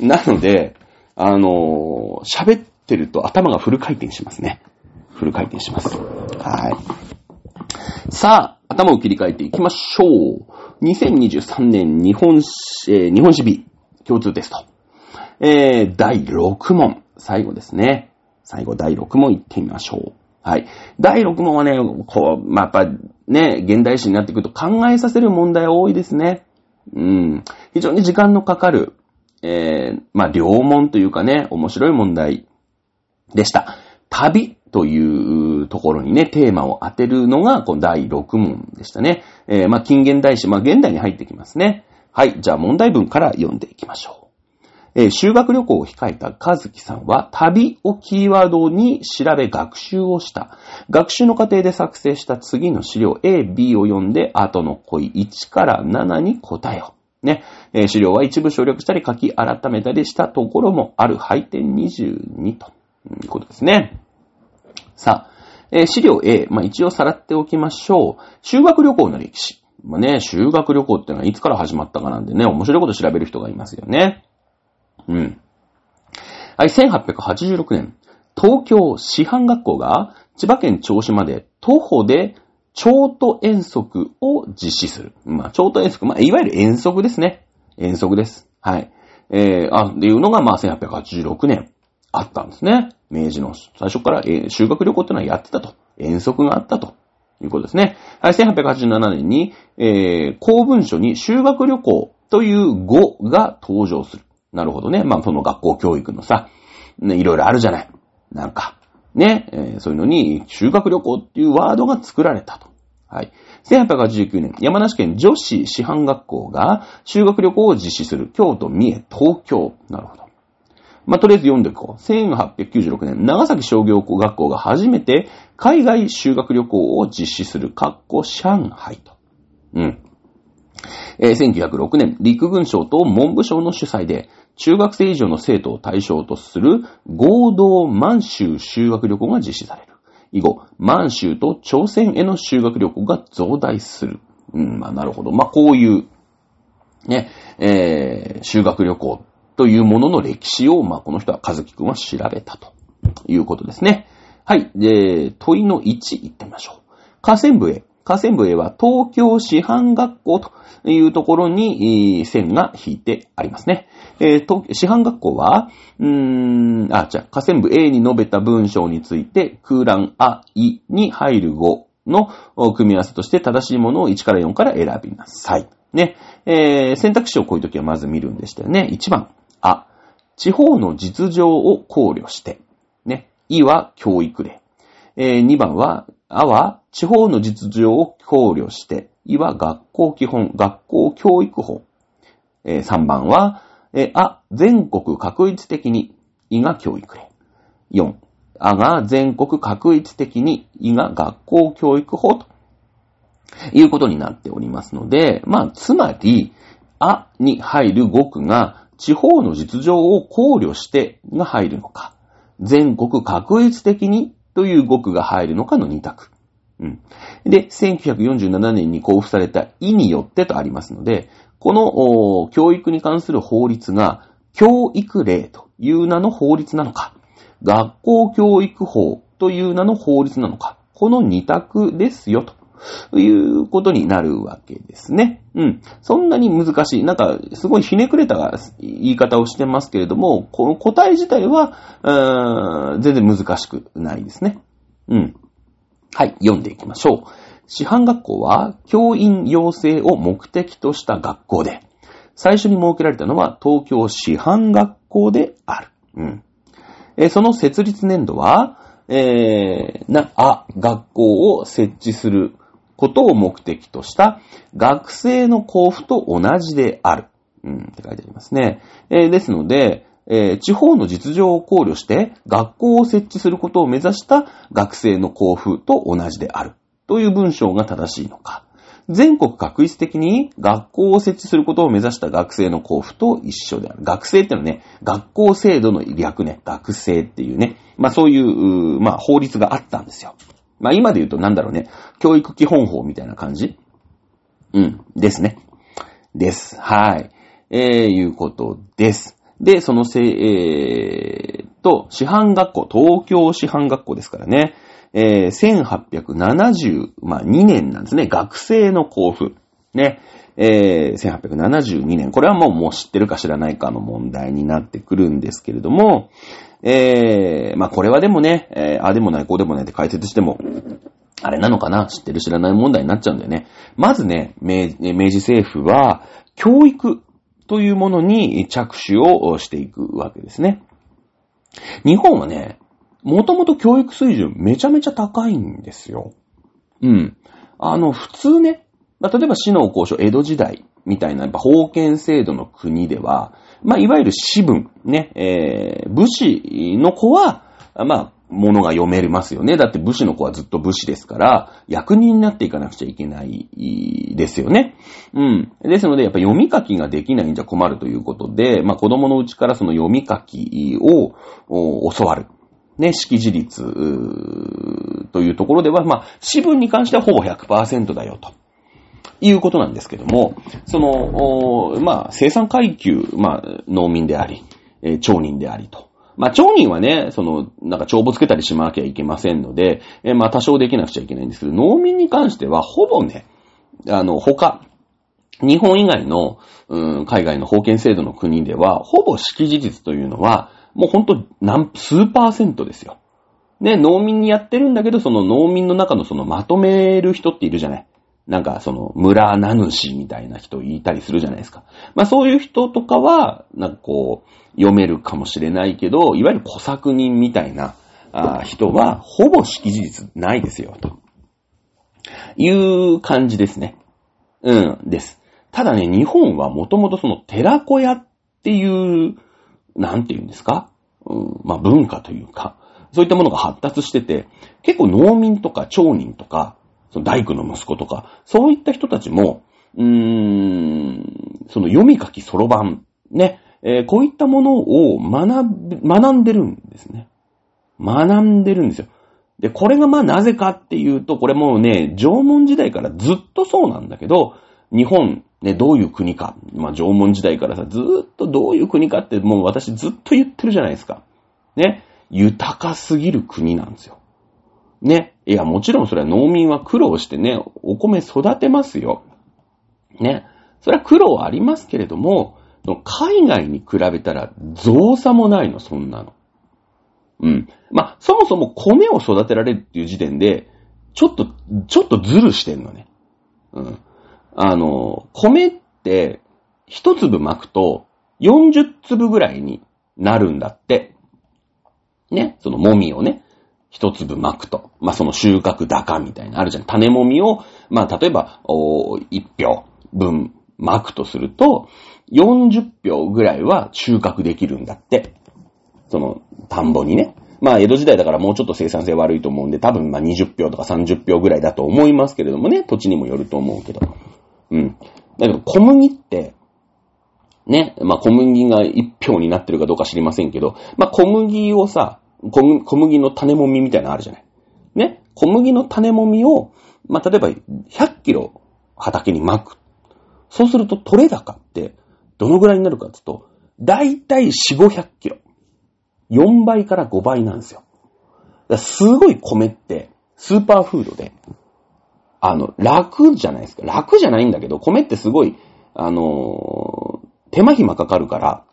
なので、あのー、喋ってると頭がフル回転しますね。フル回転します。はい。さあ、頭を切り替えていきましょう。2023年日本史、えー、日本史 B 共通テスト。えー、第6問。最後ですね。最後第6問いってみましょう。はい。第6問はね、こう、まあ、やっぱね、現代史になってくると考えさせる問題多いですね。うん。非常に時間のかかる、えー、まあ、両問というかね、面白い問題でした。旅というところにね、テーマを当てるのが、この第6問でしたね。えー、まあ、近現代史、まあ、現代に入ってきますね。はい。じゃあ問題文から読んでいきましょう。えー、修学旅行を控えた和樹さんは、旅をキーワードに調べ学習をした。学習の過程で作成した次の資料 A、B を読んで、後の問い1から7に答えよ。ね。えー、資料は一部省略したり書き改めたりしたところもある。配点22ということですね。さあ、えー、資料 A、まあ、一応さらっておきましょう。修学旅行の歴史。まあね、修学旅行ってのはいつから始まったかなんでね、面白いこと調べる人がいますよね。うん。はい、1886年、東京師範学校が千葉県銚子まで徒歩で超都遠足を実施する。まあ、超都遠足、まあ、いわゆる遠足ですね。遠足です。はい。えー、あ、っていうのが、まあ、1886年あったんですね。明治の最初から、えー、修学旅行ってのはやってたと。遠足があったと。いうことですね。はい、1887年に、えー、公文書に修学旅行という語が登場する。なるほどね。まあ、その学校教育のさ、ね、いろいろあるじゃない。なんか、ね、えー、そういうのに、修学旅行っていうワードが作られたと。はい。1889年、山梨県女子師範学校が修学旅行を実施する京都、三重、東京。なるほど。まあ、とりあえず読んでいこう。1896年、長崎商業学校が初めて海外修学旅行を実施する、かっこ上海と。うん。えー、1906年、陸軍省と文部省の主催で、中学生以上の生徒を対象とする合同満州修学旅行が実施される。以後、満州と朝鮮への修学旅行が増大する。うん、まあなるほど。まあこういう、ね、えー、修学旅行というものの歴史を、まあこの人は和樹くんは調べたということですね。はい。で、問いの1行ってみましょう。河川部へ。河川部へは東京師範学校というところに線が引いてありますね。えー、師範学校は、うーん、あ、じゃ、河川部 A に述べた文章について、空欄あ、いに入る語の組み合わせとして正しいものを1から4から選びなさい。ね。えー、選択肢をこういう時はまず見るんでしたよね。1番、あ、地方の実情を考慮して、ね。いは教育例。えー、2番は、あは地方の実情を考慮して、いは学校基本、学校教育法。えー、3番は、えー、あ、全国確一的に、いが教育例。4、あが全国確一的に、いが学校教育法ということになっておりますので、まあ、つまり、あに入る語句が地方の実情を考慮してが入るのか、全国確一的にという語句が入るのかの二択。うん。で、1947年に交付された意によってとありますので、この教育に関する法律が教育令という名の法律なのか、学校教育法という名の法律なのか、この二択ですよと。いうことになるわけですね。うん。そんなに難しい。なんか、すごいひねくれた言い方をしてますけれども、この答え自体は、全然難しくないですね。うん。はい、読んでいきましょう。師範学校は教員養成を目的とした学校で、最初に設けられたのは東京師範学校である。うん。えその設立年度は、えーな、あ、学校を設置することを目的とした学生の交付と同じである。うん、って書いてありますね。えーですので、えー地方の実情を考慮して学校を設置することを目指した学生の交付と同じである。という文章が正しいのか。全国確一的に学校を設置することを目指した学生の交付と一緒である。学生ってのはね、学校制度の略ね、学生っていうね、まあそういう、まあ法律があったんですよ。まあ今で言うとなんだろうね、教育基本法みたいな感じ？うん、ですね。です。はい。えー、いうことです。で、そのせ、えー、と、師範学校、東京師範学校ですからね。えー、1872、まあ、年なんですね。学生の交付。ね。えー、1872年。これはもう、もう知ってるか知らないかの問題になってくるんですけれども、えー、まあ、これはでもね、えー、あでもない、こうでもないって解説しても、あれなのかな？知ってる知らない問題になっちゃうんだよね。まずね、明明治政府は、教育というものに着手をしていくわけですね。日本はね、もともと教育水準めちゃめちゃ高いんですよ。うん。あの、普通ね、例えば死の交渉、江戸時代みたいな、やっぱ封建制度の国では、まあ、いわゆる士分、ね、えー、武士の子は、まあ、ものが読めますよね。だって武士の子はずっと武士ですから、役人になっていかなくちゃいけないですよね。うん。ですので、やっぱ読み書きができないんじゃ困るということで、まあ子供のうちからその読み書きを教わる。ね、識字率というところでは、まあ、私文に関してはほぼ100%だよと。いうことなんですけども、その、まあ、生産階級、まあ、農民であり、えー町人でありと。まあ、町人はね、その、なんか帳簿つけたりしなきゃいけませんので、えーまあ、多少できなくちゃいけないんですけど、農民に関しては、ほぼね、あの、他、日本以外の、うん、海外の封建制度の国では、ほぼ識字率というのは、もうほんと、何、数パーセントですよ。ね、農民にやってるんだけど、その農民の中のそのまとめる人っているじゃない。なんかその村名主みたいな人言いたりするじゃないですか。まあそういう人とかは、なんかこう、読めるかもしれないけど、いわゆる小作人みたいなあ人は、ほぼ識字率ないですよ、という感じですね。うん、です。ただね、日本はもともとその寺子屋っていう、なんて言うんですか？うん、まあ文化というか、そういったものが発達してて、結構農民とか町人とか、その大工の息子とか、そういった人たちも、うーん、その読み書きそろばん、ね、えーこういったものを学、学んでるんですね。学んでるんですよ。で、これがまあなぜかっていうと、これもうね、縄文時代からずっとそうなんだけど、日本、ね、どういう国か。まあ縄文時代からさ、ずーっとどういう国かってもう私ずっと言ってるじゃないですか。ね。豊かすぎる国なんですよ。ね。いや、もちろんそれは農民は苦労してね、お米育てますよ。ね。それは苦労はありますけれども、海外に比べたら増差もないの、そんなの。うん。まあ、そもそも米を育てられるっていう時点で、ちょっと、ちょっとずるしてんのね。うん。あの、米って、一粒巻くと、40粒ぐらいになるんだって。ね。そのもみをね、一粒巻くと。まあ、その収穫高みたいな、あるじゃん。種もみを、まあ、例えば、お一票分巻くとすると、40票ぐらいは収穫できるんだって。その、田んぼにね。まあ、江戸時代だからもうちょっと生産性悪いと思うんで、多分まあ20票とか30票ぐらいだと思いますけれどもね、土地にもよると思うけど。うん。だけど小麦って、ね、まあ小麦が1票になってるかどうか知りませんけど、まあ小麦をさ、小麦の種もみみたいなのあるじゃない。ね、小麦の種もみを、まあ例えば100キロ畑に巻く。そうすると取れ高ってどのぐらいになるかって言うと、だいたい4、500キロ。4倍から5倍なんですよ。すごい米ってスーパーフードで、あの、楽じゃないですか。楽じゃないんだけど、米ってすごい、あのー手間暇かかるから、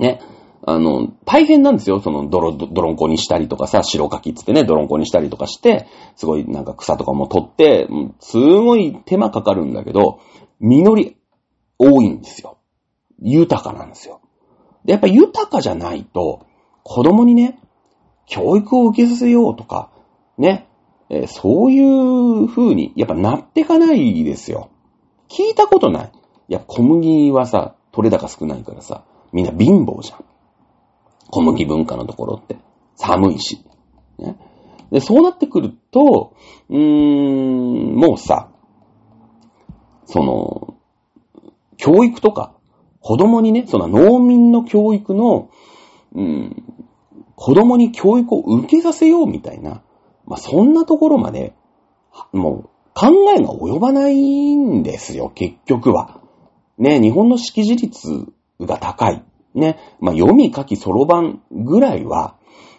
ね、あの、大変なんですよ。その、泥、泥んこにしたりとかさ、白かきっつってね、泥んこにしたりとかして、すごいなんか草とかも取って、すごい手間かかるんだけど、実り多いんですよ。豊かなんですよ。で、やっぱ豊かじゃないと、子供にね、教育を受けさせようとか、ね、え、そういう風に、やっぱなってかないですよ。聞いたことない。いや、小麦はさ、取れ高少ないからさ、みんな貧乏じゃん。小麦文化のところって。寒いし。ね、でそうなってくると、うーん、もうさ、その、教育とか、子供にね、その農民の教育の、うん、子供に教育を受けさせようみたいな、まあ、そんなところまで、もう考えが及ばないんですよ、結局は。ね、日本の識字率が高い。ね、まあ、読み書きそろばんぐらいは、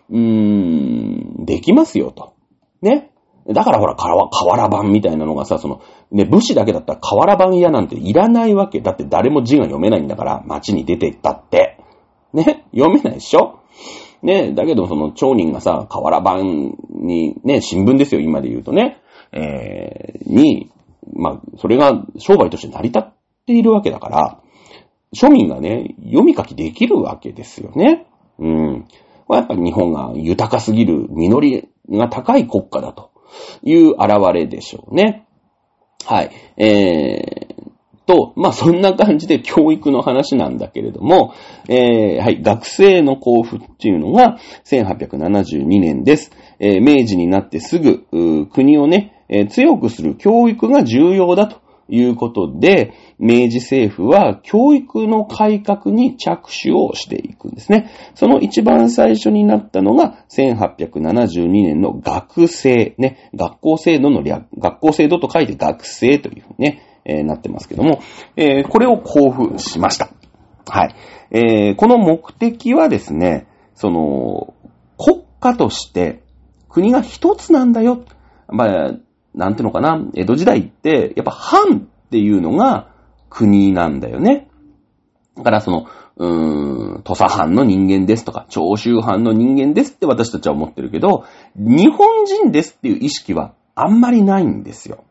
うーん、できますよと。ね。だからほら、瓦版みたいなのがさ、その、ね、武士だけだったら瓦版屋なんていらないわけ。だって誰も字が読めないんだから、街に出てったって。ね、読めないでしょね、だけどその町人がさ、瓦版に、ね、新聞ですよ、今で言うとね、えー、に、まあ、それが商売として成り立っているわけだから、庶民がね、読み書きできるわけですよね。うん。やっぱり日本が豊かすぎる、実りが高い国家だという現れでしょうね。はい。えー、と、まあ、そんな感じで教育の話なんだけれども、えー、はい、学生の交付っていうのが1872年です。えー、明治になってすぐ、国をね、えー、強くする教育が重要だということで、明治政府は教育の改革に着手をしていくんですね。その一番最初になったのが1872年の学生、ね、学校制度の略、学校制度と書いて学生というね、えー、なってますけども、えー、これを交付しました。はい。えー、この目的はですね、その、国家として国が一つなんだよ。まあ、なんていうのかな、江戸時代って、やっぱ藩っていうのが国なんだよね。だからその、うーん、土佐藩の人間ですとか、長州藩の人間ですって私たちは思ってるけど、日本人ですっていう意識はあんまりないんですよ。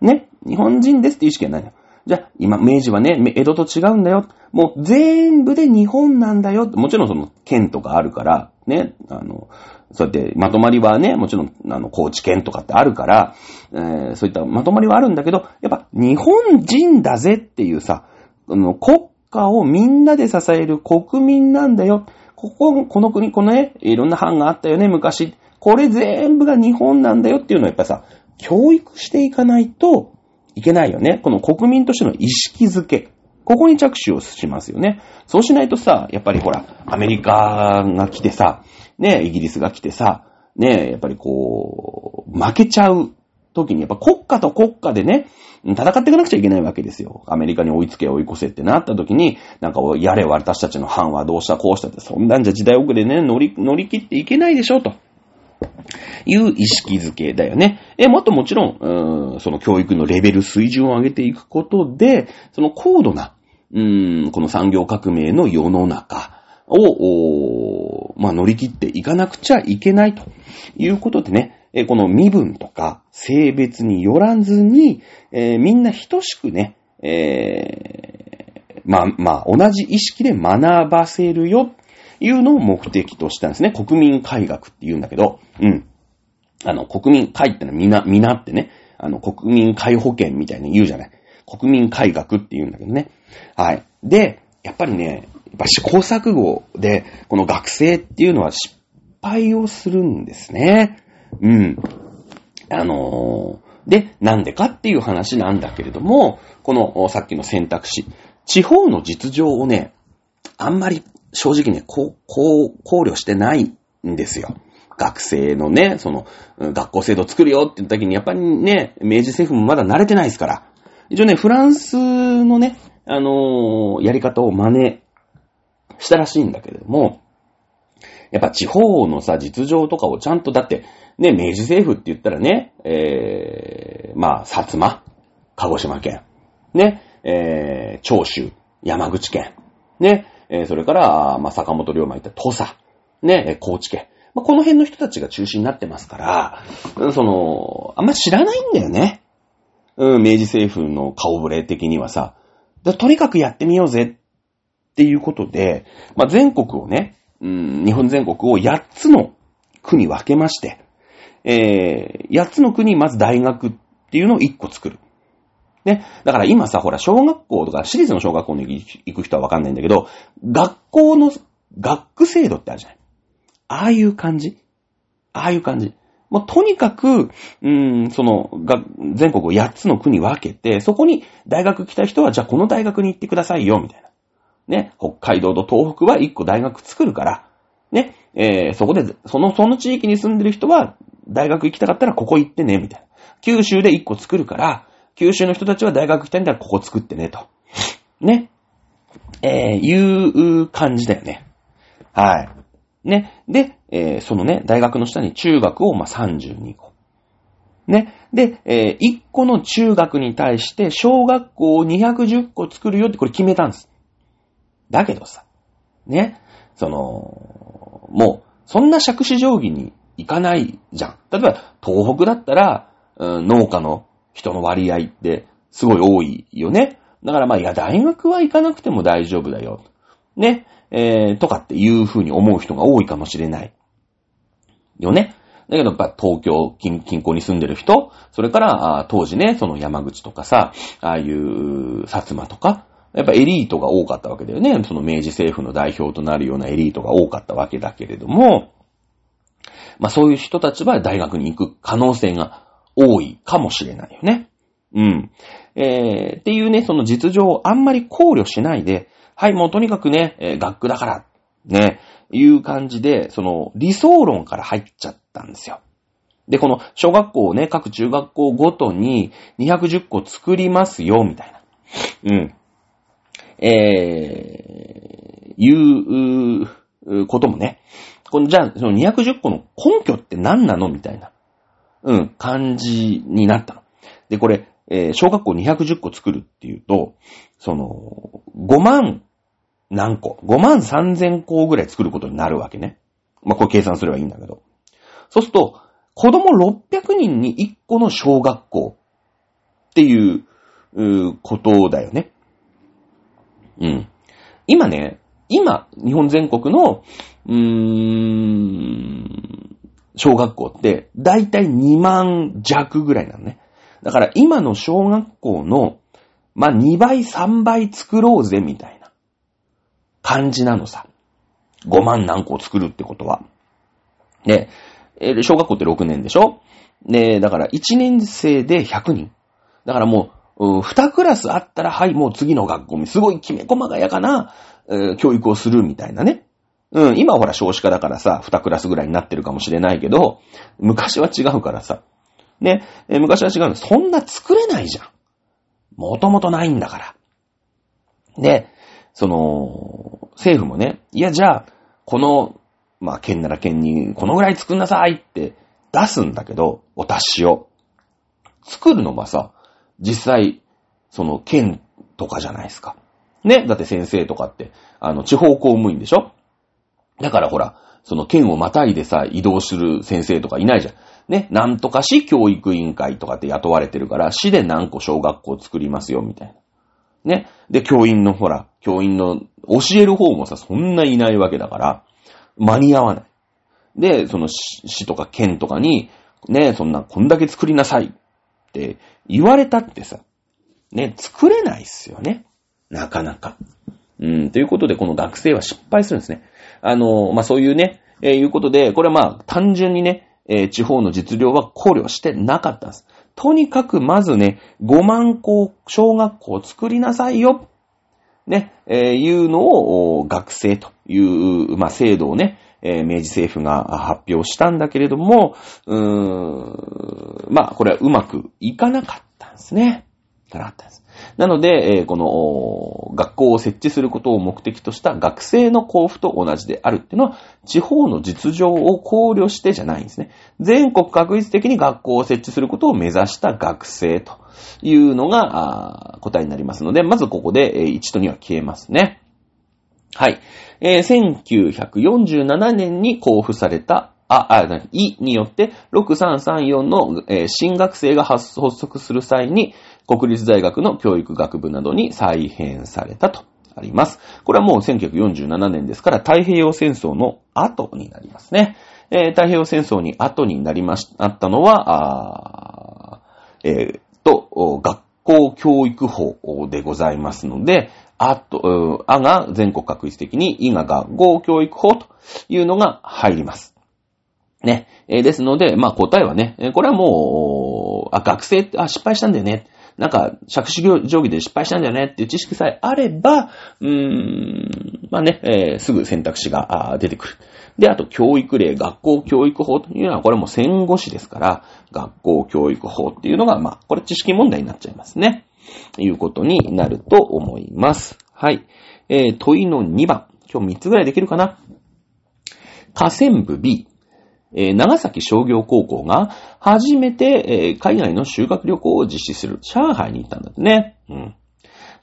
ね？日本人ですっていう意識はない。じゃあ、今、明治はね、江戸と違うんだよ。もう全部で日本なんだよ。もちろんその県とかあるから、ね、あの、そうやってまとまりはね、もちろん、あの、高知県とかってあるから、えー、そういったまとまりはあるんだけど、やっぱ日本人だぜっていうさ、あの、国家をみんなで支える国民なんだよ。ここ、この国、このね、いろんな藩があったよね、昔。これ全部が日本なんだよっていうのはやっぱさ、教育していかないといけないよね。この国民としての意識づけ。ここに着手をしますよね。そうしないとさ、やっぱりほら、アメリカが来てさ、ね、イギリスが来てさ、ね、やっぱりこう、負けちゃう時に、やっぱ国家と国家でね、戦っていかなくちゃいけないわけですよ。アメリカに追いつけ追い越せってなった時に、なんか、やれ私たちの藩はどうしたこうしたって、そんなんじゃ時代遅れね、乗り、乗り切っていけないでしょ、と。いう意識づけだよね。え、もっともちろん、ん、その教育のレベル、水準を上げていくことで、その高度な、うん、この産業革命の世の中を、まあ、乗り切っていかなくちゃいけないということでね、え、この身分とか性別によらずに、えー、みんな等しくね、えー、まあ、まあ、同じ意識で学ばせるよいうのを目的としたんですね。国民改学って言うんだけど、うん。あの、国民会ってのはみな、みなってね、あの、国民会保険みたいに言うじゃない。国民改学って言うんだけどね。はい。で、やっぱりね、やっぱ試行錯誤で、この学生っていうのは失敗をするんですね。うん。あのー、で、なんでかっていう話なんだけれども、このさっきの選択肢、地方の実情をね、あんまり正直ね、こう、こう、考慮してないんですよ。学生のね、その、学校制度作るよって言った時に、やっぱりね、明治政府もまだ慣れてないですから。一応ね、フランスのね、あのー、やり方を真似したらしいんだけれども、やっぱ地方のさ、実情とかをちゃんと、だって、ね、明治政府って言ったらね、えー、まあ、薩摩、鹿児島県、ね、えー、長州、山口県、ね、えー、それから、まあ、坂本龍馬言った土佐、ね、高知県。まあ、この辺の人たちが中心になってますから、その、あんま知らないんだよね。うん、明治政府の顔ぶれ的にはさ。とにかくやってみようぜっていうことで、まあ、全国をね、うん、日本全国を8つの区に分けまして、えー、8つの区にまず大学っていうのを1個作る。ね。だから今さ、ほら、小学校とか、私立の小学校に行く人はわかんないんだけど、学校の学区制度ってあるじゃない。ああいう感じああいう感じ。もうとにかく、うーん、その、が、全国を8つの区に分けて、そこに大学来た人は、じゃあこの大学に行ってくださいよ、みたいな。ね。北海道と東北は1個大学作るから、ね。えー、そこで、その、その地域に住んでる人は、大学行きたかったらここ行ってね、みたいな。九州で1個作るから、九州の人たちは大学行きたいんだらここ作ってね、と。ね。えー、いう感じだよね。はい。ね。で、えー、そのね、大学の下に中学を、まあ、32個。ね。で、えー、1個の中学に対して小学校を210個作るよってこれ決めたんです。だけどさ、ね。その、もう、そんな借子定規に行かないじゃん。例えば、東北だったら、うん、農家の人の割合ってすごい多いよね。だからまあ、いや、大学は行かなくても大丈夫だよ。ね。えー、とかっていう風に思う人が多いかもしれない。よね。だけどやっぱ東京近近郊に住んでる人、それから当時ね、その山口とかさ、ああいう薩摩とか、やっぱエリートが多かったわけだよね。その明治政府の代表となるようなエリートが多かったわけだけれども、まあそういう人たちは大学に行く可能性が多いかもしれないよね。うん。えー、っていうね、その実情をあんまり考慮しないで、はい、もうとにかくね、えー、学区だから、ね、いう感じで、その理想論から入っちゃったんですよ。で、この小学校をね、各中学校ごとに210個作りますよ、みたいな。うん。えー、いうこともね、このじゃあ、その210個の根拠って何なの？みたいな。うん、感じになったの。で、これ、えー、小学校210個作るっていうと、その、5万何個 ?5 万3000個ぐらい作ることになるわけね。まあ、これ計算すればいいんだけど。そうすると、子供600人に1個の小学校っていう、うことだよね。うん。今ね、今、日本全国の、うーん、小学校って、だいたい2万弱ぐらいなのね。だから今の小学校の、まあ、2倍、3倍作ろうぜ、みたいな感じなのさ。5万何個作るってことは。で、小学校って6年でしょ？で、だから1年生で100人。だからもう、2クラスあったら、はい、もう次の学校にすごいきめ細やかな、教育をするみたいなね。うん、今ほら少子化だからさ、2クラスぐらいになってるかもしれないけど、昔は違うからさ。ね、え、昔は違うのそんな作れないじゃん。もともとないんだから。で、その、政府もね、いや、じゃあ、この、まあ、県なら県に、このぐらい作んなさいって出すんだけど、お達しを。作るのはさ、実際、その、県とかじゃないですか。ね、だって先生とかって、あの、地方公務員でしょだからほら、その県をまたいでさ、移動する先生とかいないじゃん。ね、なんとか市教育委員会とかって雇われてるから、市で何個小学校作りますよ、みたいな。ね。で、教員のほら、教員の教える方もさ、そんないないわけだから、間に合わない。で、その市とか県とかに、ね、そんな、こんだけ作りなさいって言われたってさ、ね、作れないっすよね。なかなか。うん、ということで、この学生は失敗するんですね。あの、まあ、そういうね、えー、いうことで、これはま、単純にね、えー、地方の実情は考慮してなかったんです。とにかくまずね、5万校、小学校を作りなさいよ。ね、えー、いうのを学生という、まあ、制度をね、え、明治政府が発表したんだけれども、うーん、まあ、これはうまくいかなかったんですね。かなかったんです。なので、えー、この、学校を設置することを目的とした学生の交付と同じであるっていうのは、地方の実情を考慮してじゃないんですね。全国確実的に学校を設置することを目指した学生というのが、答えになりますので、まずここで、えー、1と2は消えますね。はい。えー、1947年に交付されたあ、あ、いによって、6334の、えー、新学生が発足する際に、国立大学の教育学部などに再編されたとあります。これはもう1947年ですから太平洋戦争の後になりますね。えー、太平洋戦争に後になりました、あったのは、あえー、と、学校教育法でございますので、あと、あが全国確率的に、いが学校教育法というのが入ります。ね。えー、ですので、まあ答えはね、これはもう、あ、学生、あ、失敗したんだよね。なんか、着手定規で失敗したんだよねっていう知識さえあれば、うーん、まあね、えー、すぐ選択肢が出てくる。で、あと、教育例、学校教育法というのは、これも戦後史ですから、学校教育法っていうのが、まあ、これ知識問題になっちゃいますね。いうことになると思います。はい。えー、問いの2番。今日3つぐらいできるかな？河川部 B。え、長崎商業高校が初めて、え、海外の修学旅行を実施する上海に行ったんだってね。うん。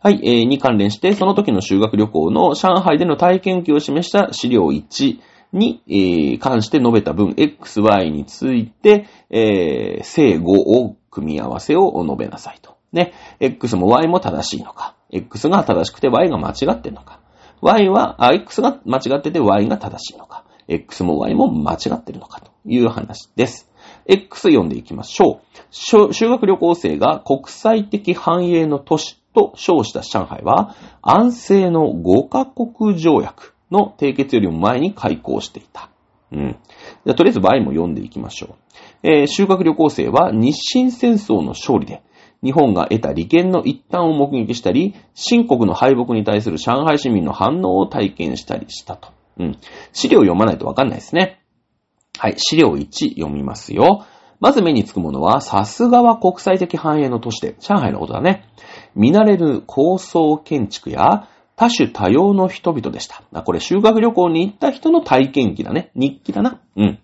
はい、えー、に関連して、その時の修学旅行の上海での体験記を示した資料1に、えー、関して述べた分、XY について、えー、正誤を組み合わせを述べなさいと。ね。X も Y も正しいのか。X が正しくて Y が間違ってんのか。Y は、あ、X が間違ってて Y が正しいのか。X も Y も間違ってるのかという話です。X 読んでいきましょう。修学旅行生が国際的繁栄の都市と称した上海は、安政の5カ国条約の締結よりも前に開校していた。うん。じゃとりあえず Y も読んでいきましょう。えー、修学旅行生は日清戦争の勝利で、日本が得た利権の一端を目撃したり、新国の敗北に対する上海市民の反応を体験したりしたと。うん。資料読まないとわかんないですね。はい。資料1読みますよ。まず目につくものは、さすがは国際的繁栄の都市で、上海のことだね。見慣れる高層建築や多種多様の人々でした。これ修学旅行に行った人の体験記だね。日記だな。うん。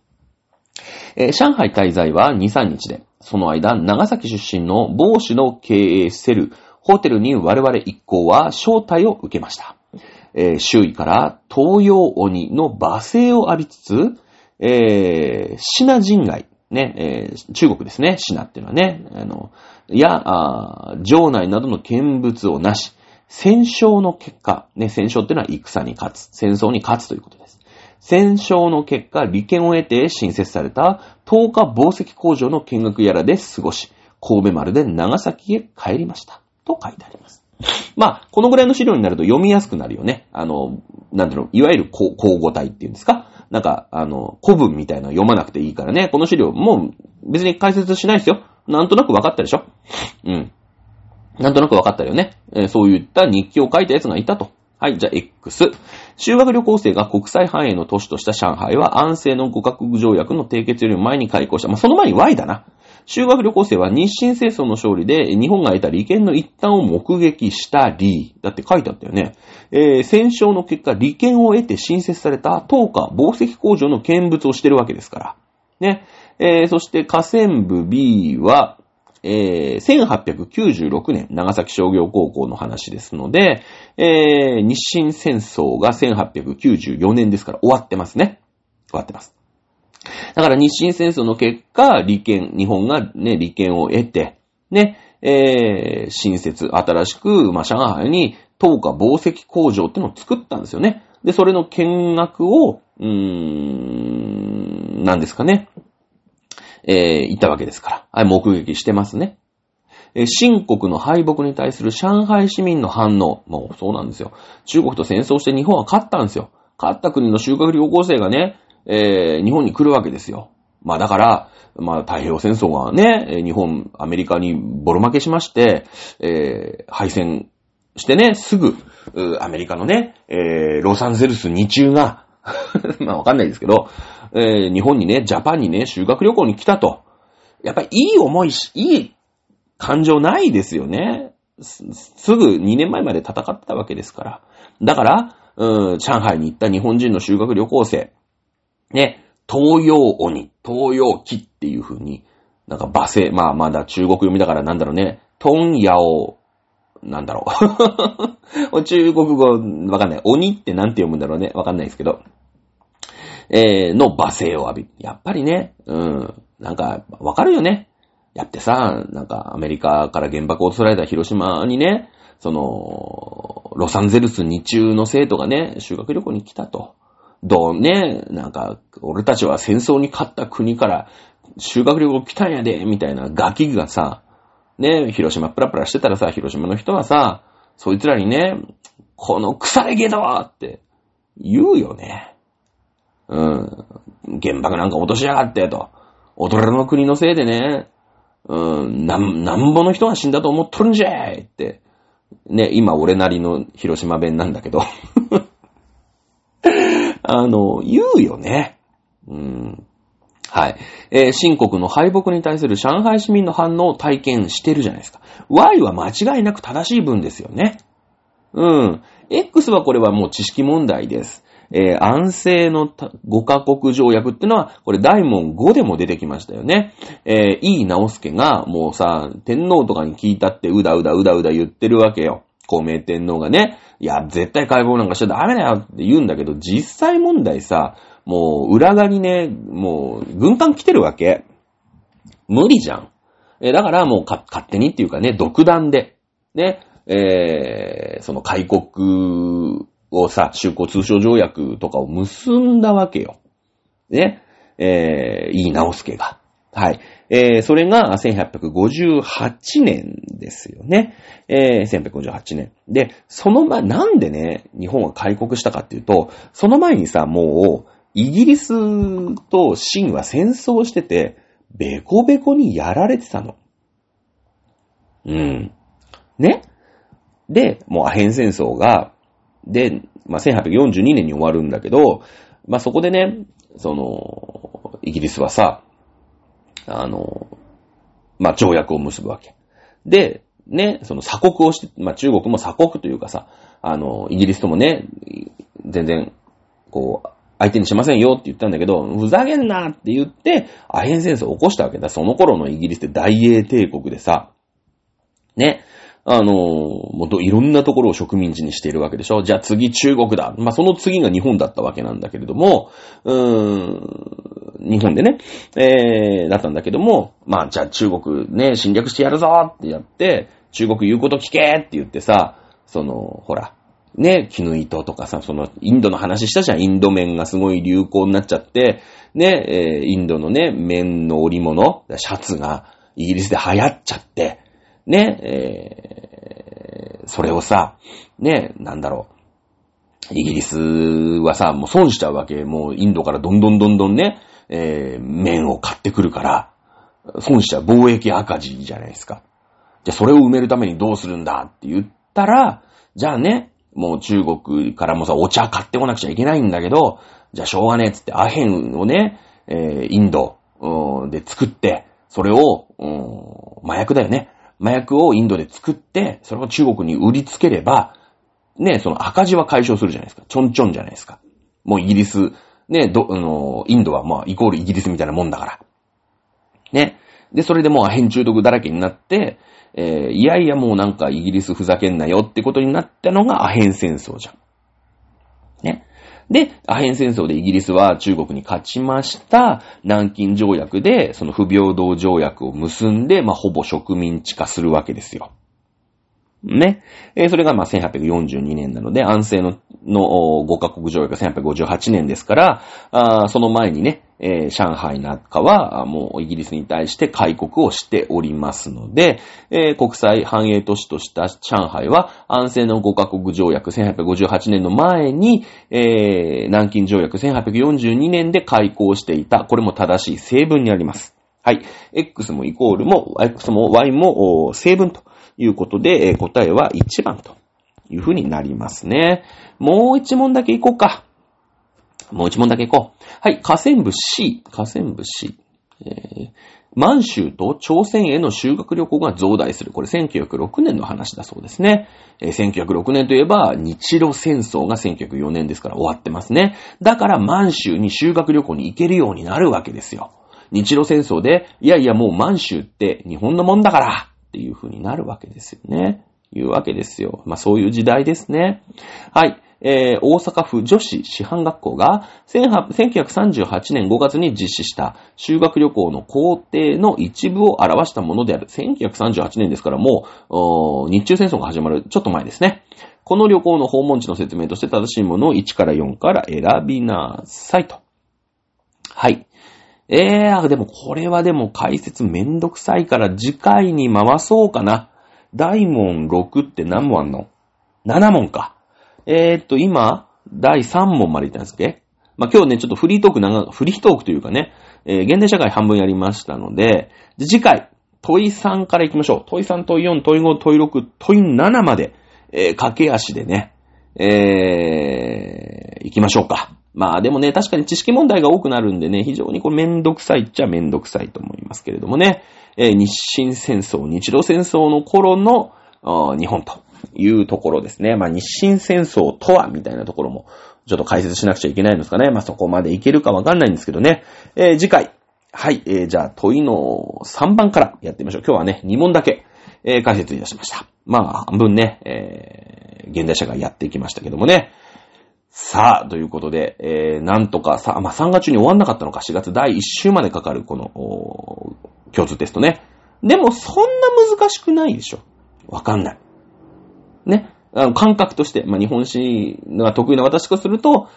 えー、上海滞在は2、3日で、その間、長崎出身の某氏の経営セル、ホテルに我々一行は招待を受けました。えー、周囲から東洋鬼の罵声を浴びつつ、えー、シナ人街、ね、えー、中国ですね、シナっていうのはね、あの、や、あ城内などの見物をなし、戦勝の結果、ね、戦勝っていうのは戦に勝つ、戦争に勝つということです。戦勝の結果、利権を得て新設された10日紡績工場の見学やらで過ごし、神戸丸で長崎へ帰りました。と書いてあります。まあ、このぐらいの資料になると読みやすくなるよね。あの、なんていう、いわゆる交互体っていうんですか？なんか、あの、古文みたいなの読まなくていいからね。この資料、もう別に解説しないですよ。なんとなく分かったでしょ？うん。なんとなく分かったよね。えー、そういった日記を書いたやつがいたと。はい、じゃあ X。修学旅行生が国際繁栄の都市とした上海は安政の五カ国条約の締結よりも前に開校した。まあ、その前に Y だな。修学旅行生は日清戦争の勝利で日本が得た利権の一端を目撃したり、だって書いてあったよね。えー、戦勝の結果、利権を得て新設された東華紡績工場の見物をしてるわけですから。ね。えー、そして河川部 B は、えー、1896年、長崎商業高校の話ですので、えー、日清戦争が1894年ですから終わってますね。終わってます。だから日清戦争の結果、利権、日本がね、利権を得て、ね、えー、新設、新しく、まあ、上海に、東華紡績工場ってのを作ったんですよね。で、それの見学を、うーん、なんですかね。えー、行ったわけですから。目撃してますね。えー、新国の敗北に対する上海市民の反応。もうそうなんですよ。中国と戦争して日本は勝ったんですよ。勝った国の修学旅行生がね、えー、日本に来るわけですよ。まあだから、まあ太平洋戦争がね、日本、アメリカにボロ負けしまして、えー、敗戦してね、すぐ、アメリカのね、えー、ロサンゼルス日中が まあわかんないですけど、えー、日本にね、ジャパンにね、修学旅行に来たと。やっぱりいい思いし、いい感情ないですよね。す、すぐ2年前まで戦ってたわけですから。だから、うん、上海に行った日本人の修学旅行生、ね、東洋鬼、東洋木っていう風に、なんか罵声、まあまだ中国読みだからなんだろうね、トンヤオ、なんだろう。中国語、わかんない。鬼ってなんて読むんだろうね。わかんないですけど。えー、の罵声を浴びやっぱりね、うん、なんか、わかるよね。やってさ、なんかアメリカから原爆を落とされた広島にね、その、ロサンゼルス日中の生徒がね、修学旅行に来たと。どうね、なんか、俺たちは戦争に勝った国から修学旅行来たんやで、みたいなガキがさ、ね、広島プラプラしてたらさ、広島の人はさ、そいつらにね、この腐れゲドって言うよね。うん。原爆なんか落としやがってと。踊れの国のせいでね、うん、なん、なんぼの人が死んだと思っとるんじゃいって。ね、今俺なりの広島弁なんだけど あの、言うよね。うん。はい。えー、新国の敗北に対する上海市民の反応を体験してるじゃないですか。Y は間違いなく正しい文ですよね。うん。X はこれはもう知識問題です。えー、安政の5カ国条約ってのは、これ大門5でも出てきましたよね。えー、井直輔が、もうさ、天皇とかに聞いたってうだうだうだうだ言ってるわけよ。孔明天皇がね、いや、絶対解剖なんかしちゃダメだよって言うんだけど、実際問題さ、もう裏側にね、もう軍艦来てるわけ。無理じゃん。えだからもう勝手にっていうかね、独断で、ね、えー、その開国をさ、修好通商条約とかを結んだわけよ。ね。えー、いい直輔が。はい。えー、それが1858年ですよね。えー、1858年。で、その前、なんでね、日本は開国したかっていうと、その前にさ、もう、イギリスと清は戦争してて、ベコベコにやられてたの。うん。ね？で、もうアヘン戦争が、で、まあ、1842年に終わるんだけど、まあ、そこでね、その、イギリスはさ、あの、まあ、条約を結ぶわけ。で、ね、その鎖国をして、まあ、中国も鎖国というかさ、あの、イギリスともね、全然、こう、相手にしませんよって言ったんだけど、ふざけんなって言って、アヘン戦争を起こしたわけだ。その頃のイギリスって大英帝国でさ、ね、あのもういろんなところを植民地にしているわけでしょ。じゃあ次中国だ。まあ、その次が日本だったわけなんだけれども、うーん、日本でね、えー、だったんだけども、まあ、じゃあ中国ね、侵略してやるぞってやって、中国言うこと聞けって言ってさ、その、ほら、ね、絹糸とかさ、その、インドの話したじゃん。インド麺がすごい流行になっちゃって、ね、えー、インドのね、麺の織物、シャツがイギリスで流行っちゃって、ね、えー、それをさ、ね、なんだろう。イギリスはさ、もう損しちゃうわけ。もうインドからどんどんどんどんね、えー、麺を買ってくるから、損しちゃう貿易赤字じゃないですか。じゃあそれを埋めるためにどうするんだって言ったら、じゃあね、もう中国からもさ、お茶買ってこなくちゃいけないんだけど、じゃあしょうがねえっつってアヘンをね、えー、インドで作って、それを、麻薬だよね。麻薬をインドで作って、それを中国に売りつければ、ね、その赤字は解消するじゃないですか。ちょんちょんじゃないですか。もうイギリス、ね、ど、あの、インドはまあ、イコールイギリスみたいなもんだから。ね。で、それでもうアヘン中毒だらけになって、えー、いやいやもうなんかイギリスふざけんなよってことになったのがアヘン戦争じゃん。ね。で、アヘン戦争でイギリスは中国に勝ちました。南京条約で、その不平等条約を結んで、まあ、ほぼ植民地化するわけですよ。ね。えー、それがまあ1842年なので、安政のの5カ国条約が1858年ですから、その前にね、えー、上海なんかは、もうイギリスに対して開国をしておりますので、えー、国際繁栄都市とした上海は、安政の5カ国条約1858年の前に、えー、南京条約1842年で開港していた。これも正しい成分にあります。はい。X もイコールも、X も Y も成分ということで、答えは1番とというふうになりますね。もう一問だけいこうか。もう一問だけいこう。はい、河川部 C。河川部 C。えー、満州と朝鮮への修学旅行が増大する。これ1906年の話だそうですね。えー、1906年といえば、日露戦争が1904年ですから終わってますね。だから満州に修学旅行に行けるようになるわけですよ。日露戦争で、いやいやもう満州って日本のもんだからっていう風になるわけですよね。いうわけですよ。まあそういう時代ですね。はい。えー、大阪府女子師範学校が1938年5月に実施した修学旅行の工程の一部を表したものである。1938年ですからもう、日中戦争が始まるちょっと前ですね。この旅行の訪問地の説明として正しいものを1から4から選びなさいと。はい。えー、でもこれはでも解説めんどくさいから次回に回そうかな。大問6って何問あんの ?7 問か。えー、っと、今、第3問までいったんですっけ？まあ、今日ね、ちょっとフリートーク長、フリートークというかね、えー、現代社会半分やりましたので、次回、問い3から行きましょう。問い3、問い4、問い5、問い6、問い7まで、えー、駆け足でね、えー、行きましょうか。まあでもね、確かに知識問題が多くなるんでね、非常にこれめんどくさいっちゃめんどくさいと思いますけれどもね、えー、日清戦争、日露戦争の頃の日本というところですね。まあ日清戦争とはみたいなところもちょっと解説しなくちゃいけないんですかね。まあそこまでいけるかわかんないんですけどね。えー、次回。はい、えー、じゃあ問いの3番からやってみましょう。今日はね、2問だけ、え、解説いたしました。まあ半分ね、え、現代社会やっていきましたけどもね。さあ、ということで、えー、なんとかさ、まあ、3月中に終わんなかったのか、4月第1週までかかる、この、共通テストね。でも、そんな難しくないでしょ。わかんない。ね。あの感覚として、まあ、日本史が得意な私とすると、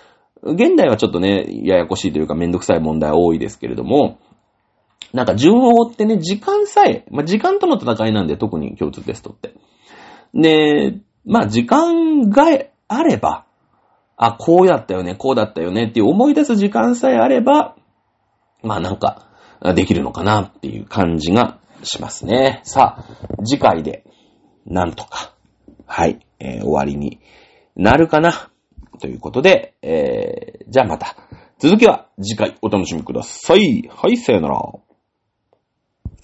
現代はちょっとね、ややこしいというかめんどくさい問題多いですけれども、なんか順を追ってね、時間さえ、まあ、時間との戦いなんで、特に共通テストって。で、まあ、時間があれば、あ、こうだったよね、こうだったよねっていう思い出す時間さえあれば、まあなんか、できるのかなっていう感じがしますね。さあ、次回で、なんとか、はい、えー、終わりになるかな。ということで、えー、じゃあまた、続きは次回お楽しみください。はい、さよなら。